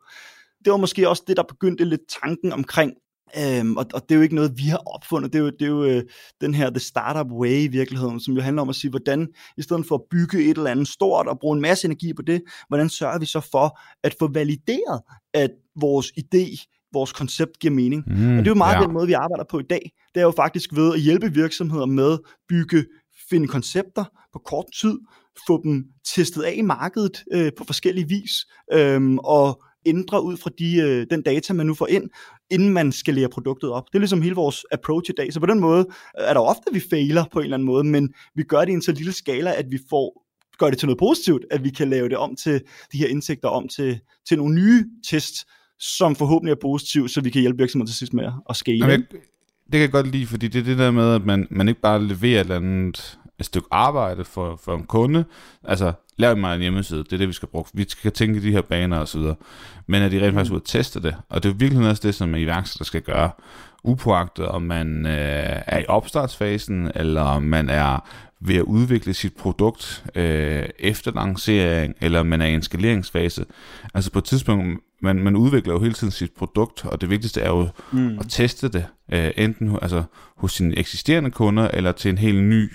Det var måske også det, der begyndte lidt tanken omkring Øhm, og, og det er jo ikke noget, vi har opfundet. Det er jo, det er jo øh, den her The Startup Way i virkeligheden, som jo handler om at sige, hvordan i stedet for at bygge et eller andet stort og bruge en masse energi på det, hvordan sørger vi så for at få valideret, at vores idé, vores koncept giver mening. Mm, og det er jo meget ja. den måde, vi arbejder på i dag. Det er jo faktisk ved at hjælpe virksomheder med bygge, finde koncepter på kort tid, få dem testet af i markedet øh, på forskellige vis, øh, og ændre ud fra de, øh, den data, man nu får ind, inden man skalerer produktet op. Det er ligesom hele vores approach i dag. Så på den måde er der ofte, at vi fejler på en eller anden måde, men vi gør det i en så lille skala, at vi får gør det til noget positivt, at vi kan lave det om til de her indsigter om til, til nogle nye test, som forhåbentlig er positive, så vi kan hjælpe virksomheden til sidst med at scale. Jamen,
det kan jeg godt lide, fordi det er det der med, at man, man ikke bare leverer et eller andet et stykke arbejde for, for en kunde. Altså, lav mig en hjemmeside, det er det, vi skal bruge. Vi skal tænke de her baner og så videre. Men at de rent faktisk ud at teste det. Og det er virkelig også det, som iværksætter skal gøre. Upåagtet om man øh, er i opstartsfasen, eller om man er ved at udvikle sit produkt øh, efter lancering, eller man er i en skaleringsfase. Altså på et tidspunkt, man, man udvikler jo hele tiden sit produkt, og det vigtigste er jo mm. at teste det, øh, enten altså, hos sine eksisterende kunder, eller til en helt ny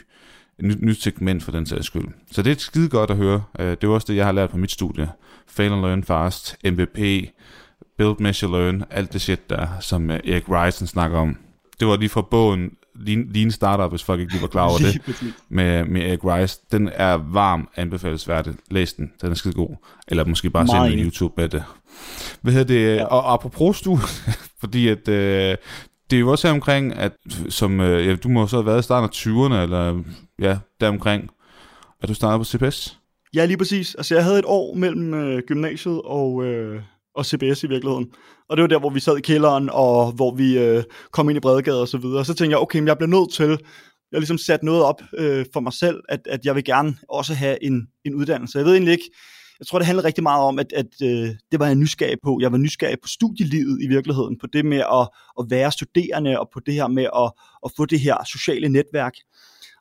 nyt, nyt segment for den sags skyld. Så det er skide godt at høre. Øh, det er også det, jeg har lært på mit studie. Fail and learn fast, MVP, build, measure, learn, alt det shit der, som øh, Erik Rysen snakker om. Det var lige fra bogen Lean, Lean Startup, hvis folk ikke lige var klar over det, med, med Erik Rice. Den er varm anbefalesværdig. Læs den, den er skide god. Eller måske bare se den YouTube med det. Hvad hedder det? Ja. Og apropos du, fordi at øh, det er jo også her omkring, at som, øh, ja, du må så have været i starten af 20'erne, eller ja, deromkring, at du startede på CPS.
Ja, lige præcis. Altså, jeg havde et år mellem øh, gymnasiet og, øh, og CBS i virkeligheden. Og det var der, hvor vi sad i kælderen, og hvor vi øh, kom ind i Bredegade og så videre. Og så tænkte jeg, okay, men jeg bliver nødt til, jeg ligesom sat noget op øh, for mig selv, at, at jeg vil gerne også have en, en uddannelse. Jeg ved egentlig ikke, jeg tror, det handler rigtig meget om, at, at øh, det var jeg nysgerrig på. Jeg var nysgerrig på studielivet i virkeligheden, på det med at, at være studerende, og på det her med at, at få det her sociale netværk.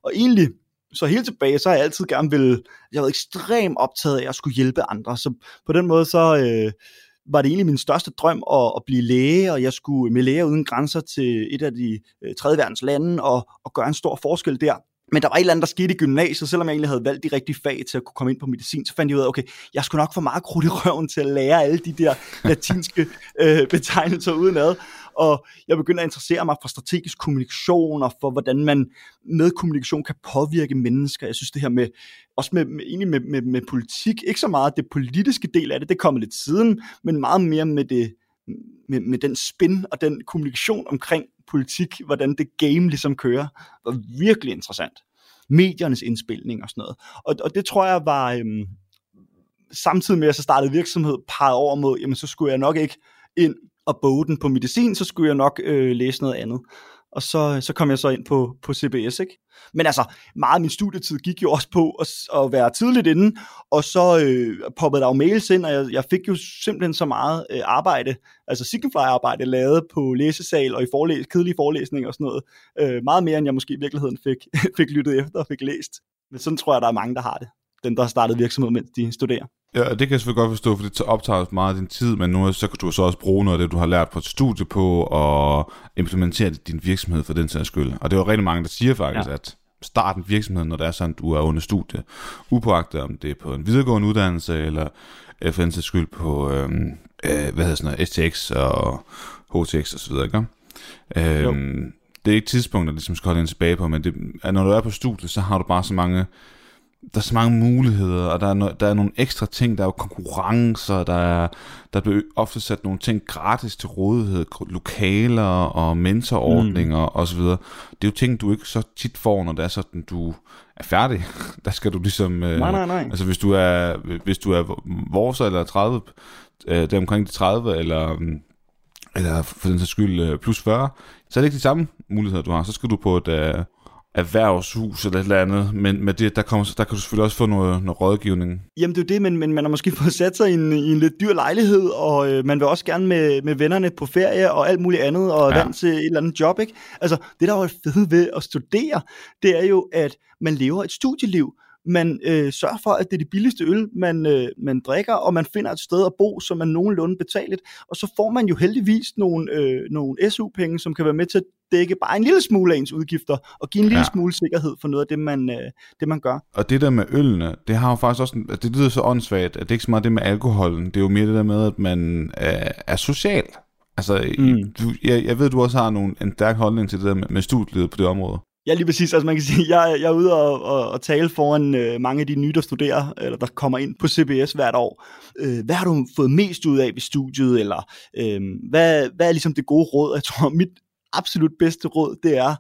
Og egentlig, så helt tilbage, så har jeg altid gerne vil, jeg var ekstremt optaget af at skulle hjælpe andre. Så på den måde, så øh, var det egentlig min største drøm at, at blive læge, og jeg skulle med læger uden grænser til et af de øh, tredje verdens lande, og, og gøre en stor forskel der. Men der var et eller andet, der skete i gymnasiet, selvom jeg egentlig havde valgt de rigtige fag til at kunne komme ind på medicin, så fandt jeg ud af, okay, jeg skulle nok få meget krudt i røven til at lære alle de der latinske øh, betegnelser udenad. Og jeg begyndte at interessere mig for strategisk kommunikation, og for hvordan man med kommunikation kan påvirke mennesker. Jeg synes det her med, også med, med, egentlig med, med, med politik, ikke så meget det politiske del af det, det kommer lidt siden, men meget mere med det, med, med den spin og den kommunikation omkring politik, hvordan det game ligesom kører, var virkelig interessant. Mediernes indspilning og sådan noget. Og, og det tror jeg var, øhm, samtidig med at jeg så startede virksomhed, peget over mod, jamen så skulle jeg nok ikke ind og boge den på medicin, så skulle jeg nok øh, læse noget andet og så, så kom jeg så ind på, på CBS, ikke? Men altså, meget af min studietid gik jo også på at, at være tidligt inde, og så øh, poppede der jo mails ind, og jeg, jeg fik jo simpelthen så meget øh, arbejde, altså Signify-arbejde lavet på læsesal og i forelæs, kedelige forelæsninger og sådan noget. Øh, meget mere, end jeg måske i virkeligheden fik, fik lyttet efter og fik læst. Men sådan tror jeg, der er mange, der har det. Den, der har startet virksomhed, mens de studerer.
Ja, det kan jeg selvfølgelig godt forstå, for det optager meget af din tid, men nu så kan du så også bruge noget af det, du har lært på et studie på, og implementere det i din virksomhed for den sags skyld. Og det er jo rigtig mange, der siger faktisk, ja. at starten virksomheden, når det er sådan, du er under studie, upåagtet om det er på en videregående uddannelse, eller for den sags skyld på, øhm, øh, hvad hedder sådan noget, STX og HTX og så videre, ikke? Øhm, det er ikke tidspunkter, der ligesom skal holde en tilbage på, men det, når du er på studie, så har du bare så mange der er så mange muligheder, og der er, no, der er nogle ekstra ting, der er jo konkurrencer, der er, der bliver ofte sat nogle ting gratis til rådighed, lokaler og mentorordninger mm. osv. Det er jo ting, du ikke så tit får, når det er sådan, du er færdig. Der skal du ligesom...
Øh, nej, nej, nej.
Altså hvis du er, hvis du er vores eller 30, øh, det er omkring de 30, eller, eller for den sags skyld øh, plus 40, så er det ikke de samme muligheder, du har. Så skal du på et... Erhvervshus eller et eller andet, men med det, der, kommer, der kan du selvfølgelig også få noget, noget rådgivning.
Jamen det er jo det, men, men man har måske fået sat sig i en, i en lidt dyr lejlighed, og øh, man vil også gerne med, med vennerne på ferie og alt muligt andet, og ja. vant til et eller andet job, ikke? Altså, det der er jo fedt ved at studere, det er jo, at man lever et studieliv, man øh, sørger for, at det er det billigste øl, man, øh, man drikker, og man finder et sted at bo, som er nogenlunde betalt, og så får man jo heldigvis nogle, øh, nogle SU-penge, som kan være med til at dække bare en lille smule af ens udgifter, og give en lille ja. smule sikkerhed for noget af det man, øh, det, man gør.
Og det der med ølene, det har jo faktisk også, en, det lyder så åndssvagt, at det er ikke så meget det med alkoholen, det er jo mere det der med, at man er, er social. Altså, mm. du, jeg, jeg ved, du også har nogle, en stærk holdning til det der med, med studiet på det område.
Ja, lige præcis. Altså man kan sige, jeg, jeg er ude og, og, og tale foran øh, mange af de nye, der studerer, eller der kommer ind på CBS hvert år. Øh, hvad har du fået mest ud af ved studiet, eller øh, hvad, hvad er ligesom det gode råd? Jeg tror, mit absolut bedste råd, det er,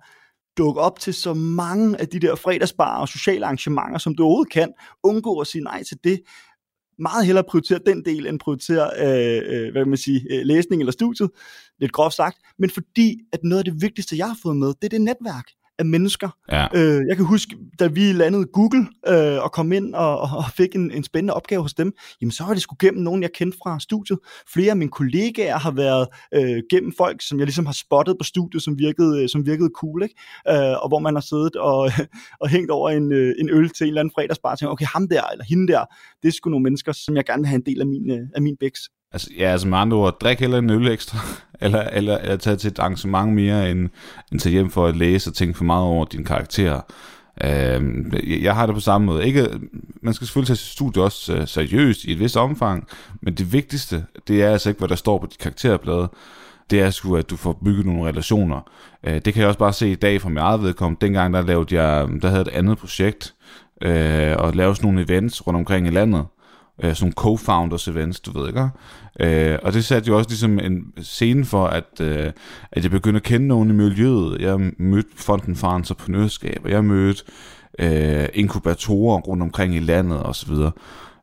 dukke op til så mange af de der fredagsbarer og sociale arrangementer, som du overhovedet kan. Undgå at sige nej til det meget hellere prioritere den del, end prioritere øh, øh hvad man sige, øh, læsning eller studiet, lidt groft sagt, men fordi, at noget af det vigtigste, jeg har fået med, det er det netværk af mennesker. Ja. Øh, jeg kan huske, da vi landede Google øh, og kom ind og, og fik en, en spændende opgave hos dem, jamen så var det sgu gennem nogen, jeg kendte fra studiet. Flere af mine kollegaer har været øh, gennem folk, som jeg ligesom har spottet på studiet, som virkede, øh, som virkede cool, ikke? Øh, og hvor man har siddet og, og hængt over en, øh, en øl til en eller anden fredagsbar, og tænkt, okay, ham der eller hende der, det er sgu nogle mennesker, som jeg gerne vil have en del af min, øh, af min bæks.
Altså, ja, altså med andre ord, drik heller en øl ekstra, eller, eller, eller tage til et arrangement mere, end, end tage hjem for at læse og tænke for meget over dine karakterer. Øhm, uh, jeg har det på samme måde. Ikke, man skal selvfølgelig tage sit studie også uh, seriøst i et vist omfang, men det vigtigste, det er altså ikke, hvad der står på dit karakterblad. Det er sgu, at du får bygget nogle relationer. Uh, det kan jeg også bare se i dag fra mit eget vedkommende. Dengang der lavede jeg, der havde et andet projekt, uh, og lavede sådan nogle events rundt omkring i landet øh, sådan co-founders events, du ved ikke? Øh, og det satte jo også ligesom en scene for, at, øh, at jeg begyndte at kende nogen i miljøet. Jeg mødte Fonden for Entreprenørskab, og jeg mødte øh, inkubatorer rundt omkring i landet og så videre.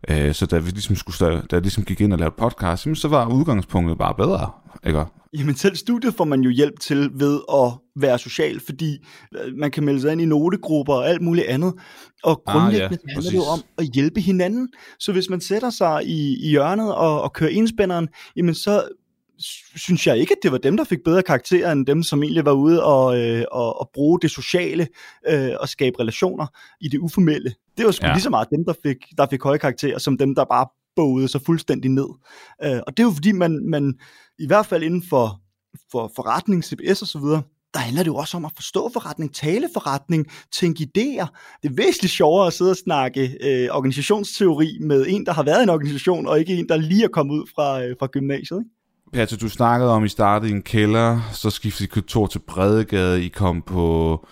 Øh, så da vi ligesom skulle, da jeg ligesom gik ind og lavede podcast, så var udgangspunktet bare bedre, ikke?
Jamen selv studiet får man jo hjælp til ved at være social, fordi øh, man kan melde sig ind i notegrupper og alt muligt andet. Og grundlæggende ah, ja, handler det jo om at hjælpe hinanden. Så hvis man sætter sig i, i hjørnet og, og kører indspænderen, jamen så synes jeg ikke, at det var dem, der fik bedre karakterer, end dem, som egentlig var ude og, øh, og, og bruge det sociale øh, og skabe relationer i det uformelle. Det var sgu ja. lige så meget dem, der fik, der fik høje karakterer, som dem, der bare bogede sig fuldstændig ned. Øh, og det er jo fordi, man, man i hvert fald inden for, for forretning, CBS og så videre, der handler det jo også om at forstå forretning, tale forretning, tænke idéer. Det er væsentligt sjovere at sidde og snakke øh, organisationsteori med en, der har været i en organisation, og ikke en, der lige er kommet ud fra, øh, fra gymnasiet. Ikke?
Patrick, du snakkede om, at I startede i en kælder, så skiftede I kontor til Bredegade, I kom på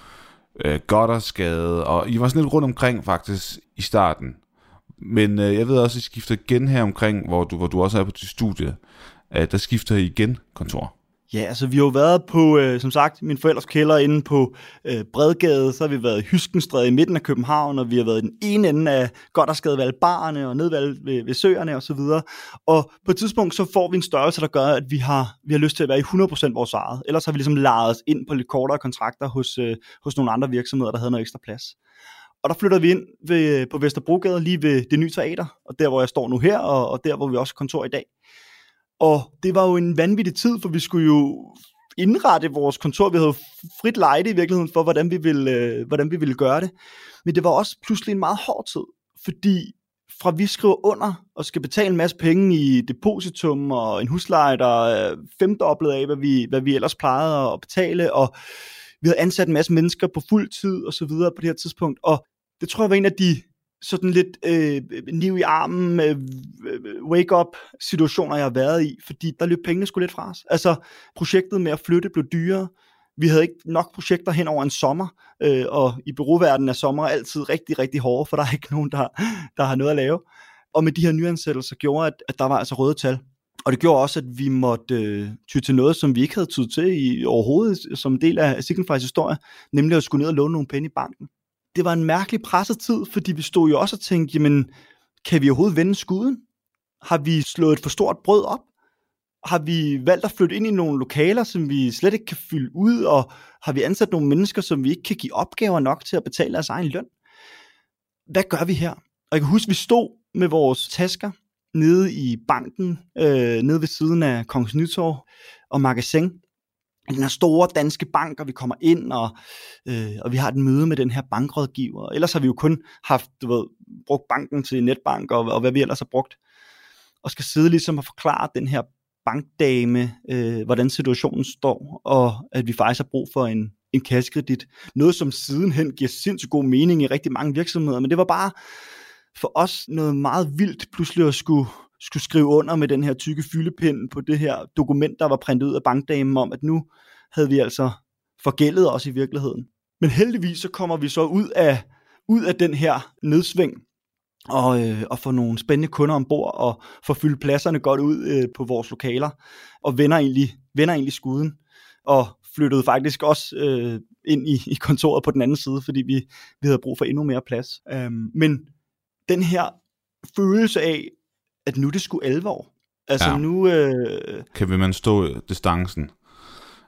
øh, Goddersgade, og I var sådan lidt rundt omkring faktisk i starten. Men øh, jeg ved også, at I skifter igen her omkring, hvor du, hvor du også er på dit studie. Øh, der skifter I igen kontor.
Ja, altså vi har jo været på, øh, som sagt, min forældres kælder inde på øh, Bredgade, så har vi været i Hyskenstræde i midten af København, og vi har været i den ene ende af Goddersgade barerne og ned ved, ved, ved søerne og så videre. Og på et tidspunkt så får vi en størrelse, der gør, at vi har, vi har lyst til at være i 100% vores eget. Ellers har vi ligesom lejet os ind på lidt kortere kontrakter hos, øh, hos nogle andre virksomheder, der havde noget ekstra plads. Og der flytter vi ind ved, på Vesterbrogade, lige ved det nye teater, og der hvor jeg står nu her, og, og der hvor vi også har kontor i dag. Og det var jo en vanvittig tid, for vi skulle jo indrette vores kontor. Vi havde frit lejde i virkeligheden for, hvordan vi ville, øh, hvordan vi ville gøre det. Men det var også pludselig en meget hård tid, fordi fra vi skriver under og skal betale en masse penge i depositum og en husleje, der er femdoblet af, hvad vi, hvad vi ellers plejede at betale, og vi havde ansat en masse mennesker på fuld tid og så videre på det her tidspunkt, og det tror jeg var en af de sådan lidt øh, niv i armen, øh, øh wake-up situationer, jeg har været i, fordi der løb pengene skulle lidt fra os. Altså, projektet med at flytte blev dyrere. Vi havde ikke nok projekter hen over en sommer, øh, og i byråverdenen er sommer altid rigtig, rigtig hårde, for der er ikke nogen, der, der har noget at lave. Og med de her nyansættelser gjorde, at, at der var altså røde tal. Og det gjorde også, at vi måtte øh, ty til noget, som vi ikke havde tydet til i overhovedet, som del af Signifys historie, nemlig at skulle ned og låne nogle penge i banken det var en mærkelig presset tid, fordi vi stod jo også og tænkte, jamen, kan vi overhovedet vende skuden? Har vi slået et for stort brød op? Har vi valgt at flytte ind i nogle lokaler, som vi slet ikke kan fylde ud, og har vi ansat nogle mennesker, som vi ikke kan give opgaver nok til at betale deres egen løn? Hvad gør vi her? Og jeg kan huske, vi stod med vores tasker nede i banken, øh, nede ved siden af Kongens Nytorv og Magasin, den her store danske bank, og vi kommer ind, og, øh, og vi har et møde med den her bankrådgiver. Ellers har vi jo kun haft, du ved, brugt banken til netbank, og, og hvad vi ellers har brugt. Og skal sidde ligesom og forklare den her bankdame, øh, hvordan situationen står, og at vi faktisk har brug for en, en kassekredit. Noget, som sidenhen giver sindssygt god mening i rigtig mange virksomheder, men det var bare for os noget meget vildt pludselig at skulle, skulle skrive under med den her tykke fyldepind på det her dokument, der var printet ud af bankdamen om, at nu havde vi altså forgældet os i virkeligheden. Men heldigvis så kommer vi så ud af, ud af den her nedsving, og, øh, og få nogle spændende kunder ombord, og få fyldt pladserne godt ud øh, på vores lokaler, og vender egentlig, vender egentlig skuden, og flyttede faktisk også øh, ind i, i kontoret på den anden side, fordi vi, vi havde brug for endnu mere plads. Øhm, men den her følelse af, at nu det skulle 11 år, altså ja. nu... Øh,
kan vi man stå distancen?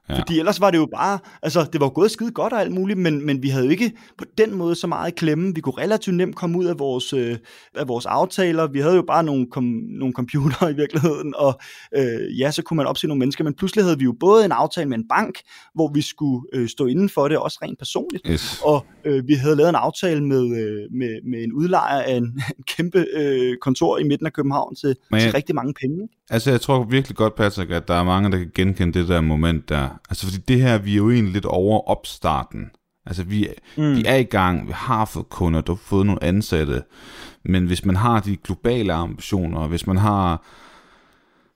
Ja. Fordi ellers var det jo bare, altså det var gået skide godt og alt muligt, men, men vi havde jo ikke på den måde så meget i klemme. Vi kunne relativt nemt komme ud af vores, øh, af vores aftaler. Vi havde jo bare nogle, kom, nogle computer i virkeligheden, og øh, ja, så kunne man opse nogle mennesker, men pludselig havde vi jo både en aftale med en bank, hvor vi skulle øh, stå inden for det, også rent personligt,
yes.
og øh, vi havde lavet en aftale med, øh, med, med en udlejer af en, en kæmpe øh, kontor i midten af København til, men, til rigtig mange penge.
Altså jeg tror virkelig godt, Patrick, at der er mange, der kan genkende det der moment der, Altså fordi det her, vi er jo egentlig lidt over opstarten. Altså vi, mm. vi er i gang, vi har fået kunder, du har fået nogle ansatte, men hvis man har de globale ambitioner, hvis man har,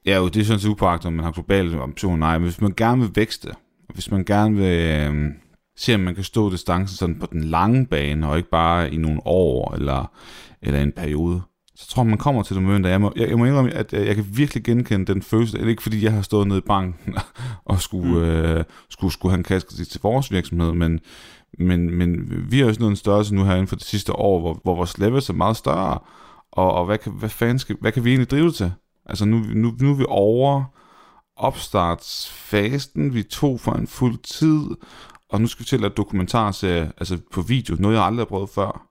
ja jo det er sådan set upåagtet, om man har globale ambitioner, nej, men hvis man gerne vil vækste, hvis man gerne vil øh, se, om man kan stå distancen sådan på den lange bane, og ikke bare i nogle år eller, eller en periode, så tror jeg, man kommer til det moment, jeg må, jeg, jeg må indrømme, at jeg, jeg kan virkelig genkende den følelse, ikke fordi jeg har stået nede i banken og skulle, mm. øh, skulle, skulle have en kasse til vores virksomhed, men, men, men vi har også nået en størrelse nu her inden for det sidste år, hvor, hvor vores level er meget større, og, og hvad, kan, hvad, fanden skal, hvad kan vi egentlig drive til? Altså nu, nu, nu er vi over opstartsfasen, vi tog for en fuld tid, og nu skal vi til at dokumentarserie, altså på video, noget jeg aldrig har prøvet før.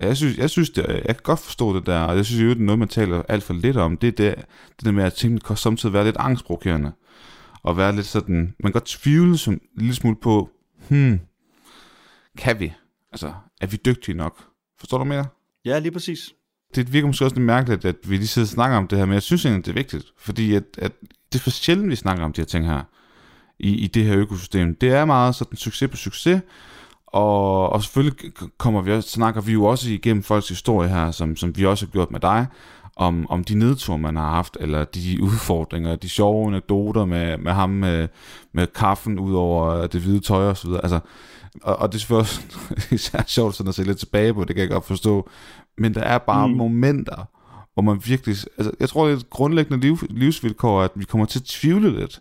Jeg synes, jeg synes det, jeg kan godt forstå det der, og jeg synes jo, det er noget, man taler alt for lidt om. Det er det, det der med, at tingene kan samtidig være lidt angstprovokerende. Og være lidt sådan, man kan godt tvivle som, en lille smule på, hmm, kan vi? Altså, er vi dygtige nok? Forstår du mere?
Ja, lige præcis.
Det virker måske også lidt mærkeligt, at vi lige sidder og snakker om det her, men jeg synes egentlig, det er vigtigt, fordi at, at det er for sjældent, vi snakker om de her ting her, i, i det her økosystem. Det er meget sådan succes på succes, og, og selvfølgelig kommer vi også, snakker vi jo også igennem folks historie her, som, som vi også har gjort med dig, om, om de nedture, man har haft, eller de udfordringer, de sjove anekdoter med, med ham med, med kaffen ud over det hvide tøj og så videre. Altså, og, og det er selvfølgelig også især sjovt sådan at se lidt tilbage på, det kan jeg godt forstå. Men der er bare mm. momenter, hvor man virkelig... Altså, jeg tror, det er et grundlæggende liv, livsvilkår, at vi kommer til at tvivle lidt.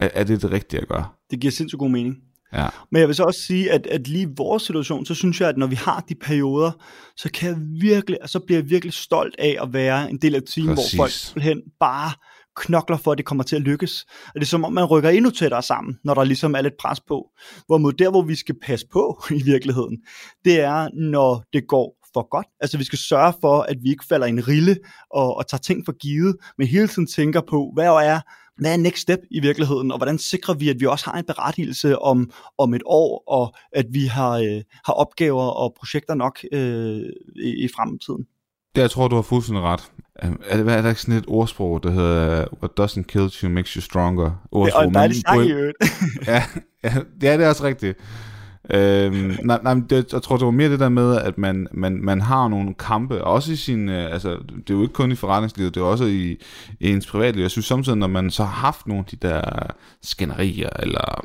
Er, er det det rigtige at gøre?
Det giver sindssygt god mening.
Ja.
Men jeg vil så også sige, at, at lige i vores situation, så synes jeg, at når vi har de perioder, så kan jeg virkelig, så bliver jeg virkelig stolt af at være en del af et team, Præcis. hvor folk hen bare knokler for, at det kommer til at lykkes. Og det er som om, man rykker endnu tættere sammen, når der ligesom er lidt pres på. Hvorimod der, hvor vi skal passe på i virkeligheden, det er, når det går for godt. Altså vi skal sørge for, at vi ikke falder i en rille og, og tager ting for givet, men hele tiden tænker på, hvad er hvad er next step i virkeligheden, og hvordan sikrer vi, at vi også har en berettigelse om, om et år, og at vi har, øh, har opgaver og projekter nok øh, i, i fremtiden.
Det, jeg tror, du har fuldstændig ret. Er, det, er der ikke sådan et ordsprog, der hedder What doesn't kill you makes you stronger?
Ordsprog, det er en dejlig sang
ja, ja, ja, det er også rigtigt øhm, nej, nej, det, jeg tror, det var mere det der med, at man, man, man har nogle kampe, også i sin, øh, altså, det er jo ikke kun i forretningslivet, det er også i, i ens privatliv. Jeg synes samtidig, når man så har haft nogle af de der skænderier, eller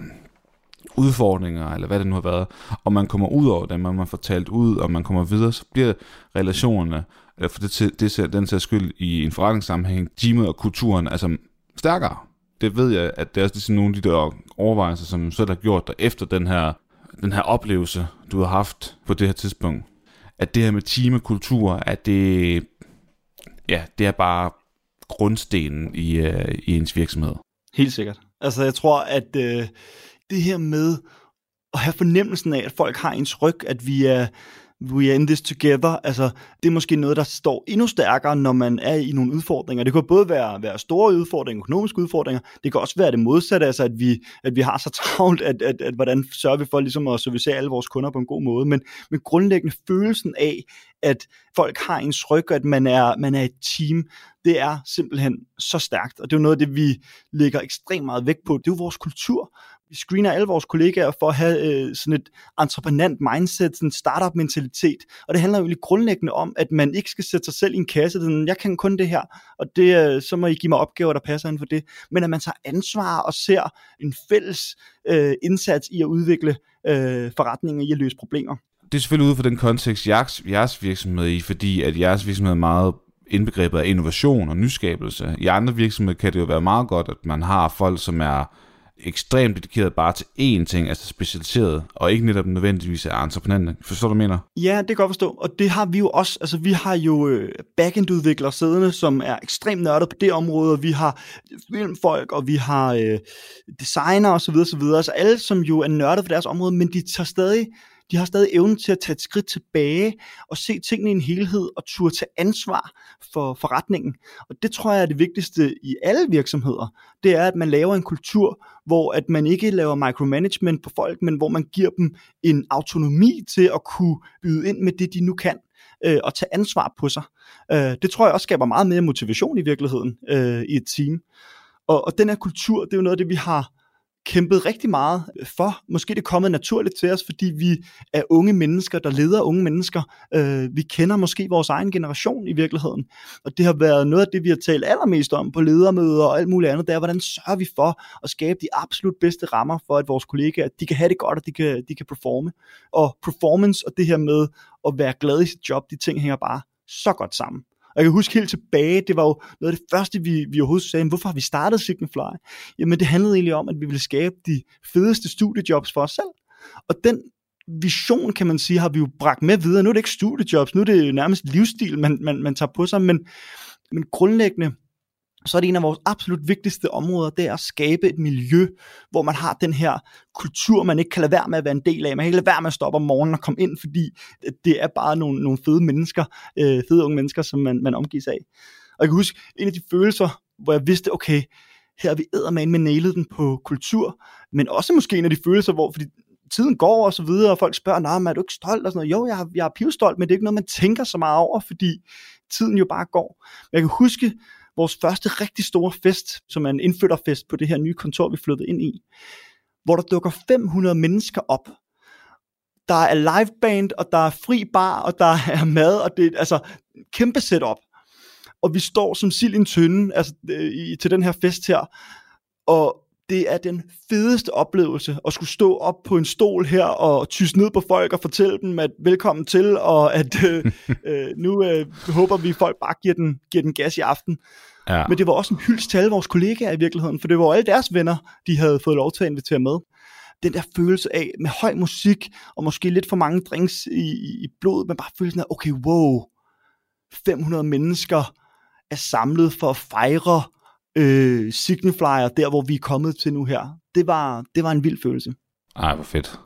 udfordringer, eller hvad det nu har været, og man kommer ud over dem, og man får talt ud, og man kommer videre, så bliver relationerne, eller for det, det, det, den sags skyld i en forretningssammenhæng, teamet og kulturen, altså stærkere. Det ved jeg, at det er også ligesom nogle af de der overvejelser, som selv har gjort dig efter den her den her oplevelse, du har haft på det her tidspunkt, at det her med teamkultur, at det, ja, det er bare grundstenen i, uh, i ens virksomhed.
Helt sikkert. Altså jeg tror, at uh, det her med at have fornemmelsen af, at folk har ens ryg, at vi er, we are in this together, altså det er måske noget, der står endnu stærkere, når man er i nogle udfordringer. Det kan både være, være store udfordringer, økonomiske udfordringer, det kan også være det modsatte, altså at vi, at vi har så travlt, at, at, at hvordan sørger vi for ligesom at servicere alle vores kunder på en god måde, men, men grundlæggende følelsen af, at folk har ens ryg, og at man er, man er et team, det er simpelthen så stærkt, og det er jo noget af det, vi lægger ekstremt meget vægt på. Det er jo vores kultur, vi screener alle vores kollegaer for at have øh, sådan et entreprenant mindset, sådan en startup mentalitet, og det handler jo egentlig grundlæggende om, at man ikke skal sætte sig selv i en kasse, sådan, jeg kan kun det her, og det, øh, så må I give mig opgaver, der passer inden for det, men at man tager ansvar og ser en fælles øh, indsats i at udvikle øh, forretninger i at løse problemer.
Det er selvfølgelig ude for den kontekst, jeres, jeres virksomhed er i, fordi at jeres virksomhed er meget indbegrebet af innovation og nyskabelse. I andre virksomheder kan det jo være meget godt, at man har folk, som er ekstremt dedikeret bare til én ting, altså specialiseret, og ikke netop nødvendigvis er entreprenante. Forstår du, hvad mener?
Ja, det kan godt forstå, og det har vi jo også. Altså, vi har jo øh, backend-udviklere siddende, som er ekstremt nørdet på det område, og vi har filmfolk, og vi har øh, designer osv. osv. Altså alle, som jo er nørdet på deres område, men de tager stadig de har stadig evnen til at tage et skridt tilbage og se tingene i en helhed og turde tage ansvar for forretningen. Og det tror jeg er det vigtigste i alle virksomheder. Det er, at man laver en kultur, hvor at man ikke laver micromanagement på folk, men hvor man giver dem en autonomi til at kunne byde ind med det, de nu kan øh, og tage ansvar på sig. Øh, det tror jeg også skaber meget mere motivation i virkeligheden øh, i et team. Og, og den her kultur, det er jo noget af det, vi har kæmpet rigtig meget for. Måske det er kommet naturligt til os, fordi vi er unge mennesker, der leder unge mennesker. Øh, vi kender måske vores egen generation i virkeligheden. Og det har været noget af det, vi har talt allermest om på ledermøder og alt muligt andet. Det er, hvordan sørger vi for at skabe de absolut bedste rammer for, at vores kollegaer de kan have det godt, og de kan, de kan performe. Og performance og det her med at være glad i sit job, de ting hænger bare så godt sammen. Og jeg kan huske helt tilbage, det var jo noget af det første, vi, vi overhovedet sagde, hvorfor har vi startet Signify? Jamen det handlede egentlig om, at vi ville skabe de fedeste studiejobs for os selv. Og den vision, kan man sige, har vi jo bragt med videre. Nu er det ikke studiejobs, nu er det nærmest livsstil, man, man, man tager på sig, men, men grundlæggende, så er det en af vores absolut vigtigste områder, det er at skabe et miljø, hvor man har den her kultur, man ikke kan lade være med at være en del af. Man kan ikke lade være med at stoppe om morgenen og komme ind, fordi det er bare nogle, nogle fede mennesker, øh, fede unge mennesker, som man, man omgives af. Og jeg kan huske, en af de følelser, hvor jeg vidste, okay, her er vi eddermane med nailet den på kultur, men også måske en af de følelser, hvor, fordi tiden går og så videre, og folk spørger, nej, men er du ikke stolt? Og sådan noget. Jo, jeg, jeg er pivstolt, men det er ikke noget, man tænker så meget over, fordi tiden jo bare går. Men jeg kan huske, vores første rigtig store fest, som er en indflytterfest på det her nye kontor, vi flyttede ind i, hvor der dukker 500 mennesker op. Der er live band, og der er fri bar, og der er mad, og det er altså kæmpe setup. Og vi står som sild i en tynde altså, øh, i, til den her fest her, og det er den fedeste oplevelse at skulle stå op på en stol her og tyse ned på folk og fortælle dem, at velkommen til, og at øh, øh, nu øh, håber vi, at folk bare giver den, giver den gas i aften. Ja. Men det var også en hyldst til alle vores kollegaer i virkeligheden, for det var alle deres venner, de havde fået lov til at invitere med. Den der følelse af, med høj musik, og måske lidt for mange drinks i, i blodet, men bare følelsen af, okay, wow, 500 mennesker er samlet for at fejre øh, Signiflyer, der hvor vi er kommet til nu her. Det var, det var en vild følelse.
Ej, hvor fedt.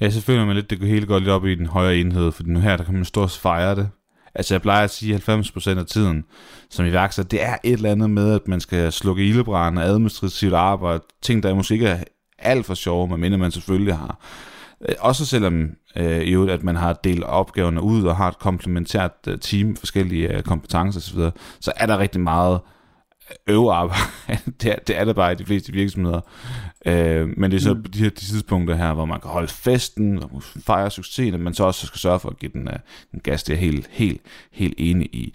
Ja, så føler man lidt, det går godt lidt op i den højere enhed, for nu her, der kan man stå og fejre det. Altså jeg plejer at sige, at 90% af tiden som iværksætter, det er et eller andet med, at man skal slukke ildebrænde, administrativt arbejde, ting, der måske ikke er alt for sjove, men man selvfølgelig har. Øh, også selvom øh, jo, at man har delt opgaverne ud og har et komplementært øh, team, forskellige øh, kompetencer osv., så er der rigtig meget øvearbejde. det, er, det er det bare i de fleste virksomheder. Øh, men det er så mm. de her de tidspunkter her, hvor man kan holde festen og fejre succesen, men så også skal sørge for at give den, uh, den gas, det er helt, helt, helt enig i.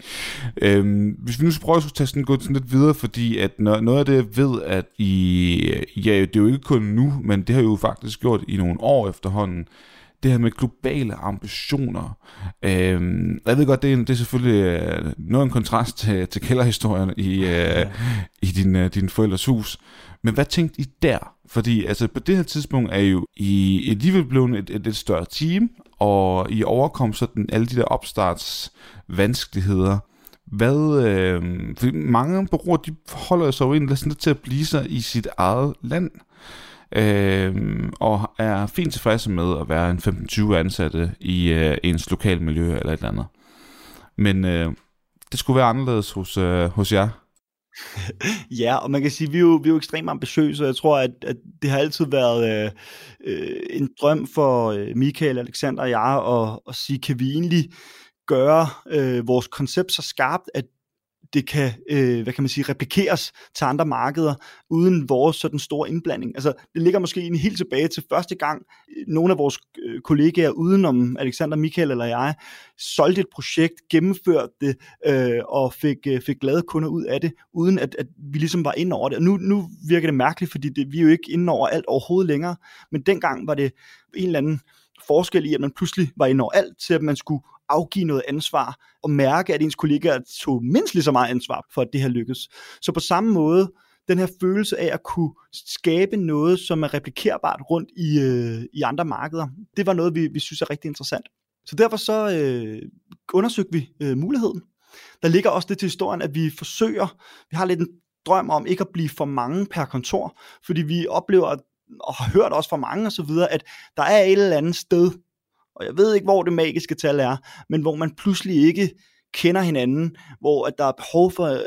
Øh, hvis vi nu skal prøve at tage sådan, gå sådan lidt videre, fordi at når, noget af det, jeg ved, at i, ja, det er jo ikke kun nu, men det har jo faktisk gjort i nogle år efterhånden, det her med globale ambitioner. Øhm, jeg ved godt, det er, det er selvfølgelig øh, noget en kontrast til, til kælderhistorien i, øh, i din, øh, din forældres hus. Men hvad tænkte I der? Fordi altså, på det her tidspunkt er I jo I alligevel blevet et, et, et større team, og I overkom sådan alle de der opstarts vanskeligheder. Hvad, øh, fordi mange bureauer, de holder sig jo egentlig sådan lidt til at blive sig i sit eget land øh, og er fint tilfredse med at være en 15-20 ansatte i øh, ens lokale miljø eller et eller andet. Men øh, det skulle være anderledes hos, øh, hos jer.
ja, og man kan sige, at vi er jo, vi er jo ekstremt ambitiøse, og jeg tror, at, at det har altid været øh, øh, en drøm for øh, Michael, Alexander og jeg at, at sige, kan vi egentlig gøre øh, vores koncept så skarpt, at det kan, øh, hvad kan man sige, replikeres til andre markeder, uden vores sådan store indblanding. Altså, det ligger måske en helt tilbage til første gang, øh, nogle af vores øh, kollegaer, udenom Alexander, Michael eller jeg, solgte et projekt, gennemførte det, øh, og fik, øh, fik glade kunder ud af det, uden at, at vi ligesom var inde over det. Og nu, nu virker det mærkeligt, fordi det, vi er jo ikke inde over alt overhovedet længere, men dengang var det en eller anden forskel i, at man pludselig var inde over alt, til at man skulle afgive noget ansvar, og mærke, at ens kollegaer tog mindst lige så meget ansvar for, at det her lykkes. Så på samme måde, den her følelse af at kunne skabe noget, som er replikerbart rundt i, øh, i andre markeder, det var noget, vi, vi synes er rigtig interessant. Så derfor så øh, undersøgte vi øh, muligheden. Der ligger også det til historien, at vi forsøger, vi har lidt en drøm om ikke at blive for mange per kontor, fordi vi oplever, og har hørt også fra mange og så videre, at der er et eller andet sted, og jeg ved ikke, hvor det magiske tal er, men hvor man pludselig ikke kender hinanden, hvor at der er behov for øh,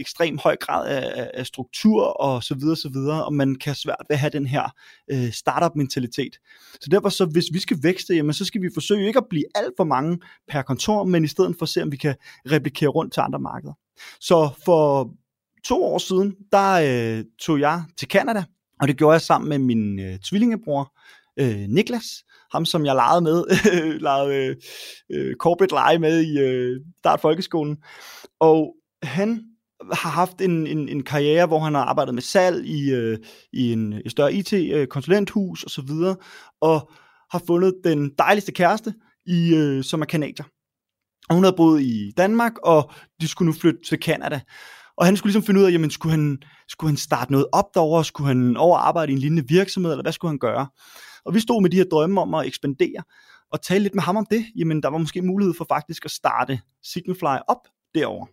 ekstrem høj grad af, af struktur og så videre, så videre, og man kan svært ved at have den her øh, startup mentalitet. Så derfor så, hvis vi skal vækste, jamen så skal vi forsøge ikke at blive alt for mange per kontor, men i stedet for at se, om vi kan replikere rundt til andre markeder. Så for to år siden, der øh, tog jeg til Canada, og det gjorde jeg sammen med min øh, tvillingebror, øh, Niklas, ham som jeg legede med, legede øh, corporate lege med i øh, start folkeskolen. Og han har haft en, en, en karriere, hvor han har arbejdet med salg i, øh, i en et større IT-konsulenthus øh, og så videre, og har fundet den dejligste kæreste, i, øh, som er kanadier. Og hun havde boet i Danmark, og de skulle nu flytte til Canada. Og han skulle ligesom finde ud af, jamen, skulle han, skulle han starte noget op derovre? Skulle han overarbejde i en lignende virksomhed, eller hvad skulle han gøre? Og vi stod med de her drømme om at ekspandere, og tale lidt med ham om det. Jamen, der var måske mulighed for faktisk at starte Signalfly op derovre.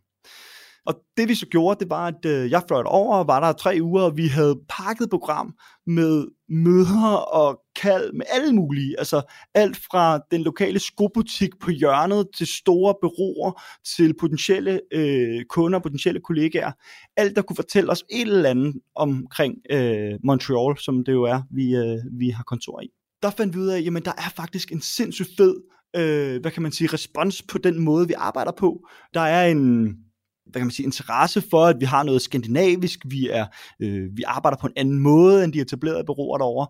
Og det vi så gjorde, det var, at øh, jeg fløj over, og var der tre uger, og vi havde pakket program med møder og kald med alle mulige. Altså alt fra den lokale skobutik på hjørnet til store bureauer, til potentielle øh, kunder, potentielle kollegaer. Alt, der kunne fortælle os et eller andet omkring øh, Montreal, som det jo er, vi, øh, vi har kontor i. Der fandt vi ud af, at jamen, der er faktisk en sindssygt fed øh, hvad kan man sige, respons på den måde, vi arbejder på. Der er en, hvad kan man sige, interesse for, at vi har noget skandinavisk, vi, er, øh, vi arbejder på en anden måde, end de etablerede bureauer derovre.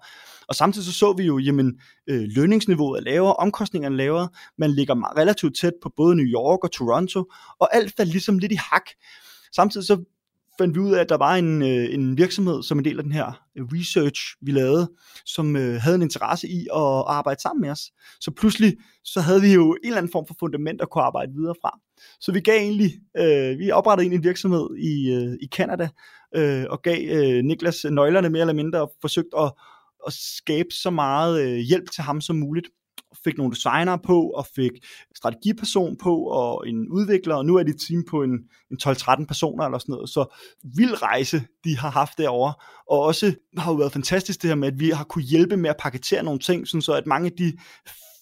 Og samtidig så så vi jo, jamen, øh, lønningsniveauet er lavere, omkostningerne er lavere, man ligger relativt tæt på både New York og Toronto, og alt faldt ligesom lidt i hak. Samtidig så fandt vi ud af, at der var en, øh, en virksomhed, som en del af den her øh, research, vi lavede, som øh, havde en interesse i at arbejde sammen med os. Så pludselig, så havde vi jo en eller anden form for fundament at kunne arbejde videre fra. Så vi gav egentlig, øh, vi oprettede egentlig en virksomhed i, øh, i Canada, øh, og gav øh, Niklas nøglerne mere eller mindre, og forsøgte at, at skabe så meget øh, hjælp til ham som muligt fik nogle designere på, og fik strategiperson på, og en udvikler, og nu er det team på en, en 12-13 personer eller sådan noget. Så vild rejse, de har haft derovre. Og også har jo været fantastisk det her med, at vi har kunne hjælpe med at paketere nogle ting, sådan så at mange af de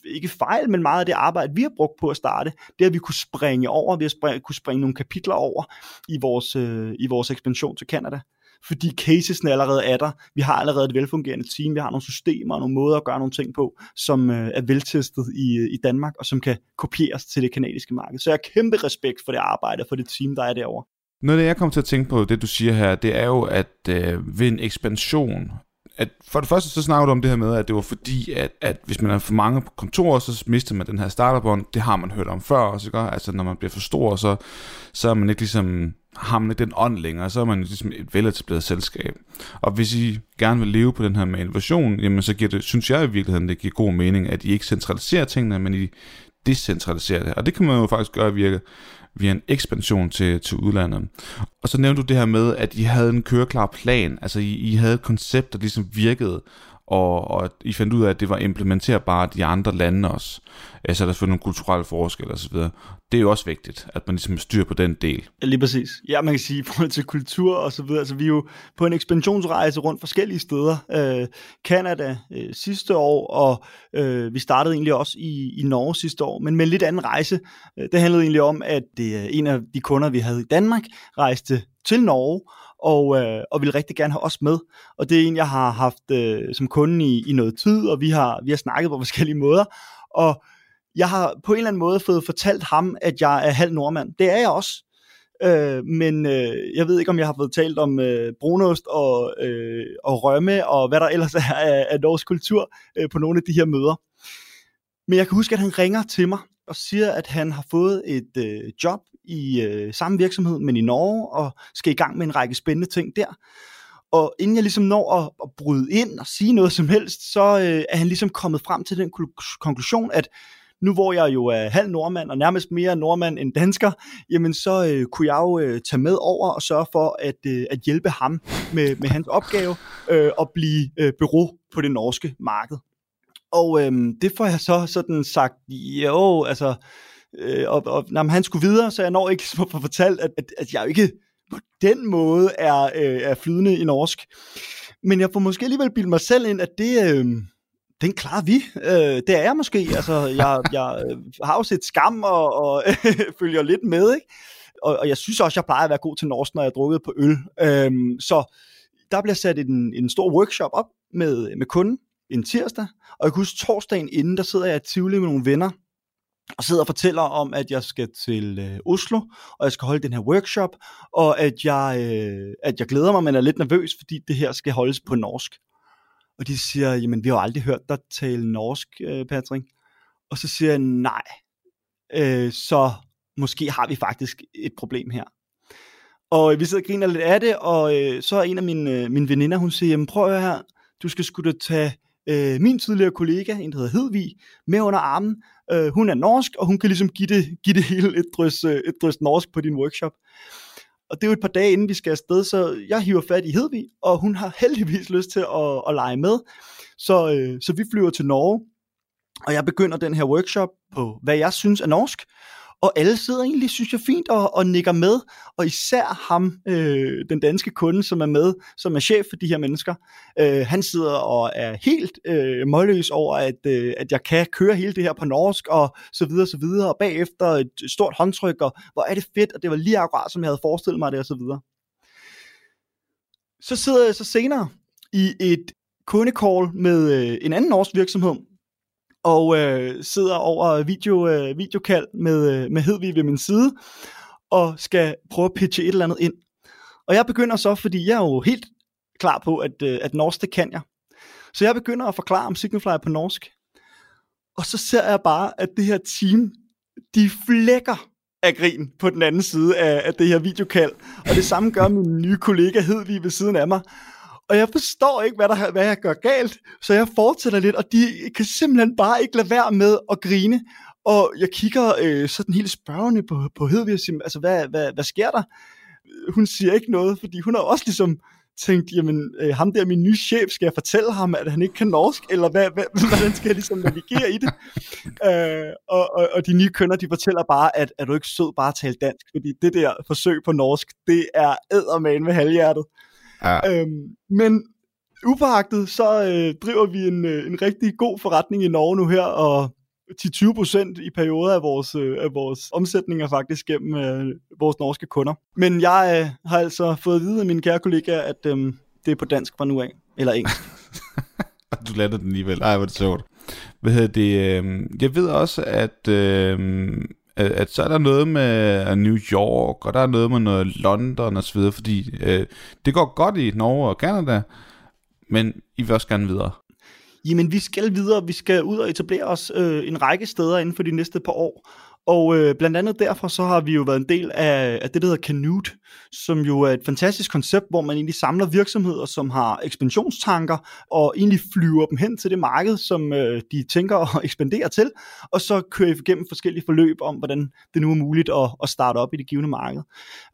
ikke fejl, men meget af det arbejde, vi har brugt på at starte, det har vi kunne springe over, vi har spring, kunne springe nogle kapitler over i vores, øh, i vores ekspansion til Canada fordi casesne allerede er der. Vi har allerede et velfungerende team, vi har nogle systemer og nogle måder at gøre nogle ting på, som øh, er veltestet i, øh, i Danmark, og som kan kopieres til det kanadiske marked. Så jeg har kæmpe respekt for det arbejde, for det team, der er derovre.
Noget af det, jeg kommer til at tænke på, det du siger her, det er jo, at øh, ved en ekspansion at for det første så snakker du om det her med, at det var fordi, at, at hvis man er for mange på kontorer, så mister man den her starterbånd. Det har man hørt om før også, ikke? Altså når man bliver for stor, så, så er man ikke ligesom, har den ånd længere, så er man ligesom et veletableret selskab. Og hvis I gerne vil leve på den her med innovation, jamen så giver det, synes jeg i virkeligheden, det giver god mening, at I ikke centraliserer tingene, men I decentraliserer det. Og det kan man jo faktisk gøre via, via en ekspansion til, til udlandet. Og så nævnte du det her med, at I havde en køreklar plan, altså I, I havde et koncept, der ligesom virkede, og, og I fandt ud af, at det var implementerbart i andre lande også. Altså, der er selvfølgelig nogle kulturelle forskelle osv. Det er jo også vigtigt, at man ligesom styrer på den del.
Ja, lige præcis. Ja, man kan sige, i forhold til kultur og så videre, altså vi er jo på en ekspansionsrejse rundt forskellige steder. Øh, Canada øh, sidste år, og øh, vi startede egentlig også i, i Norge sidste år, men med en lidt anden rejse. Øh, det handlede egentlig om, at det en af de kunder, vi havde i Danmark, rejste til Norge, og, øh, og vil rigtig gerne have os med. Og det er en, jeg har haft øh, som kunde i, i noget tid, og vi har, vi har snakket på forskellige måder. Og jeg har på en eller anden måde fået fortalt ham, at jeg er halv nordmand. Det er jeg også. Øh, men øh, jeg ved ikke, om jeg har fået talt om øh, brunost og, øh, og rømme, og hvad der ellers er af, af norsk kultur øh, på nogle af de her møder. Men jeg kan huske, at han ringer til mig og siger, at han har fået et øh, job i øh, samme virksomhed, men i Norge, og skal i gang med en række spændende ting der. Og inden jeg ligesom når at, at bryde ind og sige noget som helst, så øh, er han ligesom kommet frem til den konklusion, at nu hvor jeg jo er halv nordmand, og nærmest mere nordmand end dansker, jamen så øh, kunne jeg jo øh, tage med over og sørge for at, øh, at hjælpe ham med, med hans opgave øh, og blive øh, bureau på det norske marked. Og øhm, det får jeg så sådan sagt, jo, altså, øh, og, og når han skulle videre, så jeg når ikke ligesom at få fortalt, at, at, at jeg jo ikke på den måde er, øh, er flydende i norsk. Men jeg får måske alligevel bilde mig selv ind, at det, øh, den klarer vi. Øh, det er jeg måske. Altså, jeg, jeg øh, har jo set skam og, og følger lidt med, ikke? Og, og jeg synes også, jeg plejer at være god til norsk, når jeg har drukket på øl. Øh, så der bliver sat en, en stor workshop op med, med kunden en tirsdag, og jeg kan huske torsdagen inden, der sidder jeg i Tivoli med nogle venner, og sidder og fortæller om, at jeg skal til øh, Oslo, og jeg skal holde den her workshop, og at jeg, øh, at jeg glæder mig, men er lidt nervøs, fordi det her skal holdes på norsk. Og de siger, jamen vi har aldrig hørt dig tale norsk, øh, Patrick. Og så siger jeg, nej, øh, så måske har vi faktisk et problem her. Og øh, vi sidder og griner lidt af det, og øh, så er en af mine, øh, mine veninder, hun siger, jamen prøv at her, du skal skulle da tage øh, min tidligere kollega, en der hedder Hedvig, med under armen. Øh, hun er norsk, og hun kan ligesom give det, give det hele et drys, øh, et drys norsk på din workshop. Og det er jo et par dage inden vi skal afsted, så jeg hiver fat i Hedvig, og hun har heldigvis lyst til at, at lege med. Så, øh, så vi flyver til Norge, og jeg begynder den her workshop på, hvad jeg synes er norsk og alle sidder egentlig, synes jeg, fint og, og nikker med, og især ham, øh, den danske kunde, som er med, som er chef for de her mennesker, øh, han sidder og er helt øh, målløs over, at, øh, at jeg kan køre hele det her på norsk, og så videre, så videre, og bagefter et stort håndtryk, og hvor er det fedt, og det var lige akkurat, som jeg havde forestillet mig det, og så videre. Så sidder jeg så senere i et kundekall med øh, en anden norsk virksomhed, og øh, sidder over video, øh, videokald med, øh, med Hedvig ved min side, og skal prøve at pitche et eller andet ind. Og jeg begynder så, fordi jeg er jo helt klar på, at, øh, at norsk, det kan jeg. Så jeg begynder at forklare om Signify på norsk. Og så ser jeg bare, at det her team, de flækker af grin på den anden side af, af det her videokald. Og det samme gør min nye kollega Hedvig ved siden af mig og jeg forstår ikke, hvad, der, hvad jeg gør galt, så jeg fortsætter lidt, og de kan simpelthen bare ikke lade være med at grine, og jeg kigger øh, sådan helt spørgende på, på Hedvig og siger, altså hvad, hvad, hvad sker der? Hun siger ikke noget, fordi hun har også ligesom tænkt, jamen øh, ham der, min nye chef, skal jeg fortælle ham, at han ikke kan norsk, eller hvad, hvad, hvordan skal jeg ligesom navigere i det? øh, og, og, og de nye kønner, de fortæller bare, at er du ikke sød bare at tale dansk, fordi det der forsøg på norsk, det er æderman med halvhjertet. Ja. Øhm, men upåagtet, så øh, driver vi en, øh, en rigtig god forretning i Norge nu her, og 10-20% i perioder af vores, øh, af vores omsætninger faktisk gennem øh, vores norske kunder. Men jeg øh, har altså fået at vide af mine kære kollegaer, at øh, det er på dansk fra nu af, eller engelsk.
du lander den alligevel. Ej, hvor er det sjovt. Hvad hedder det? Øh, jeg ved også, at øh, at, at så er der noget med øh, New York, og der er noget med noget London og så videre, fordi øh, det går godt i Norge og Canada, men I vil også gerne videre.
Jamen, vi skal videre. Vi skal ud og etablere os øh, en række steder inden for de næste par år. Og øh, blandt andet derfor så har vi jo været en del af, af det, der hedder Canute, som jo er et fantastisk koncept, hvor man egentlig samler virksomheder, som har ekspansionstanker, og egentlig flyver dem hen til det marked, som øh, de tænker at ekspandere til, og så kører I igennem forskellige forløb om, hvordan det nu er muligt at, at starte op i det givende marked.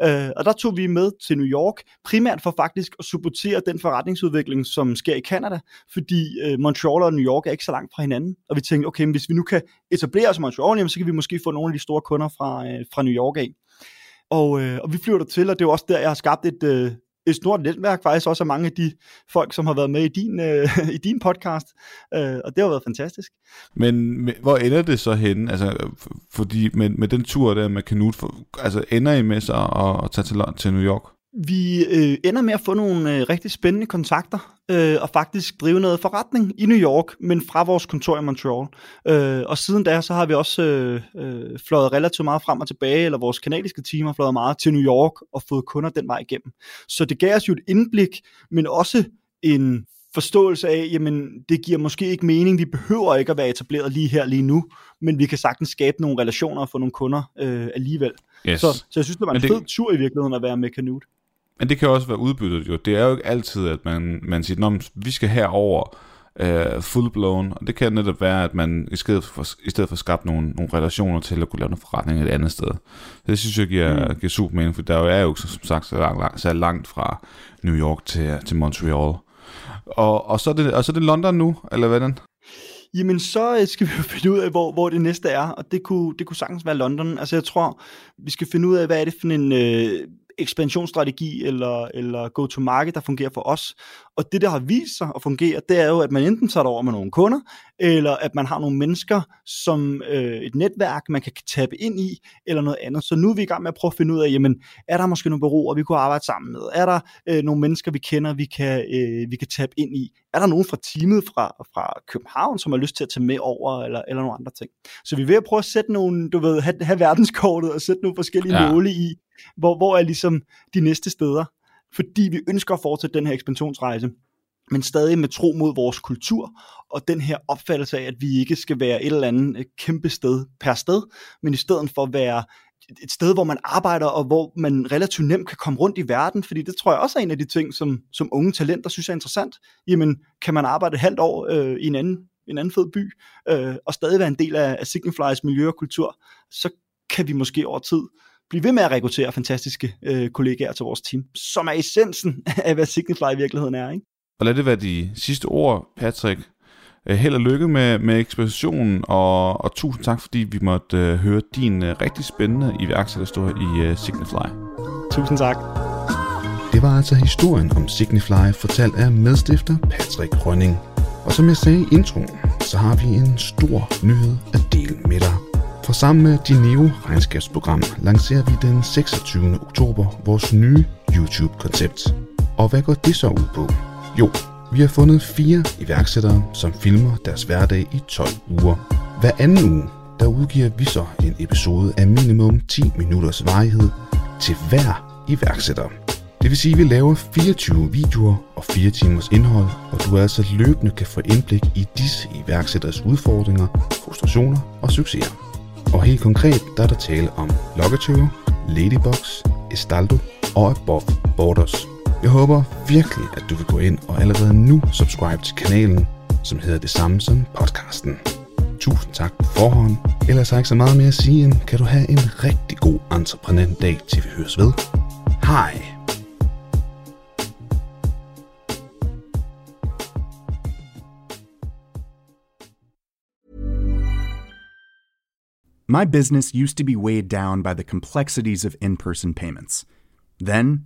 Øh, og der tog vi med til New York, primært for faktisk at supportere den forretningsudvikling, som sker i Canada, fordi øh, Montreal og New York er ikke så langt fra hinanden, og vi tænkte, okay, hvis vi nu kan etablere os i Montreal, jamen, så kan vi måske få nogle af de store kunder fra, øh, fra New York af. Og, øh, og vi flyver der til, og det er også der, jeg har skabt et, øh, et stort netværk faktisk også af mange af de folk, som har været med i din, øh, i din podcast, øh, og det har været fantastisk.
Men med, hvor ender det så henne? Altså, fordi med, med den tur der med Canute, for, altså ender I med så at, at tage til, til New York?
Vi øh, ender med at få nogle øh, rigtig spændende kontakter øh, og faktisk drive noget forretning i New York, men fra vores kontor i Montreal. Øh, og siden da, så har vi også øh, øh, fløjet relativt meget frem og tilbage, eller vores kanadiske team har fløjet meget til New York og fået kunder den vej igennem. Så det gav os jo et indblik, men også en forståelse af, jamen det giver måske ikke mening, vi behøver ikke at være etableret lige her, lige nu, men vi kan sagtens skabe nogle relationer og få nogle kunder øh, alligevel. Yes. Så, så jeg synes, det var en det... fed tur i virkeligheden at være med Canute.
Men det kan også være udbyttet jo. Det er jo ikke altid, at man, man siger, at vi skal herover uh, full blown. Og det kan netop være, at man i stedet for, i stedet for skabt nogle, nogle relationer til at kunne lave en forretning et andet sted. Så det synes jeg giver, mm. giver super mening, for der er jo som sagt så langt, så langt fra New York til, til Montreal. Og, og, så er det, og så er det London nu, eller hvordan?
Jamen, så øh, skal vi jo finde ud af, hvor, hvor det næste er, og det kunne, det kunne sagtens være London. Altså, jeg tror, vi skal finde ud af, hvad er det for en øh, ekspansionsstrategi eller, eller go-to-market, der fungerer for os. Og det, der har vist sig at fungere, det er jo, at man enten tager det over med nogle kunder, eller at man har nogle mennesker som øh, et netværk, man kan tabe ind i, eller noget andet. Så nu er vi i gang med at prøve at finde ud af, jamen, er der måske nogle bureauer, vi kunne arbejde sammen med? Er der øh, nogle mennesker, vi kender, vi kan, øh, vi kan tabe ind i? Er der nogen fra teamet fra, fra København, som har lyst til at tage med over, eller, eller nogle andre ting? Så vi er ved at prøve at sætte nogle, du ved, have, have verdenskortet og sætte nogle forskellige ja. måle i, hvor, hvor er ligesom de næste steder? Fordi vi ønsker at fortsætte den her ekspansionsrejse, men stadig med tro mod vores kultur, og den her opfattelse af, at vi ikke skal være et eller andet øh, kæmpe sted per sted, men i stedet for at være et sted, hvor man arbejder, og hvor man relativt nemt kan komme rundt i verden, fordi det tror jeg også er en af de ting, som, som unge talenter synes er interessant. Jamen, kan man arbejde et halvt år øh, i en anden, en anden fed by, øh, og stadig være en del af, af Signiflys miljø og kultur, så kan vi måske over tid blive ved med at rekruttere fantastiske øh, kollegaer til vores team, som er essensen af, hvad Signify i virkeligheden er. Ikke?
Og lad det være de sidste ord, Patrick. Øh, held og lykke med, med ekspositionen, og, og tusind tak, fordi vi måtte uh, høre din uh, rigtig spændende iværksætterhistorie i uh, Signify.
Tusind tak.
Det var altså historien om Signify, fortalt af medstifter Patrick Rønning. Og som jeg sagde i introen, så har vi en stor nyhed at dele med dig. For sammen med Dineo regnskabsprogram lancerer vi den 26. oktober vores nye YouTube-koncept. Og hvad går det så ud på? Jo, vi har fundet fire iværksættere, som filmer deres hverdag i 12 uger. Hver anden uge, der udgiver vi så en episode af minimum 10 minutters varighed til hver iværksætter. Det vil sige, at vi laver 24 videoer og 4 timers indhold, og du altså løbende kan få indblik i disse iværksætteres udfordringer, frustrationer og succeser. Og helt konkret, der er der tale om Lockertøver, Ladybox, Estaldo og Above Borders. Jeg håber virkelig, at du vil gå ind og allerede nu subscribe til kanalen, som hedder det samme som podcasten. Tusind tak på forhånd. Ellers har jeg ikke så meget mere at sige, end kan du have en rigtig god entreprenant dag, til vi høres ved. Hej!
My business used to be weighed down by the complexities of in person payments. Then,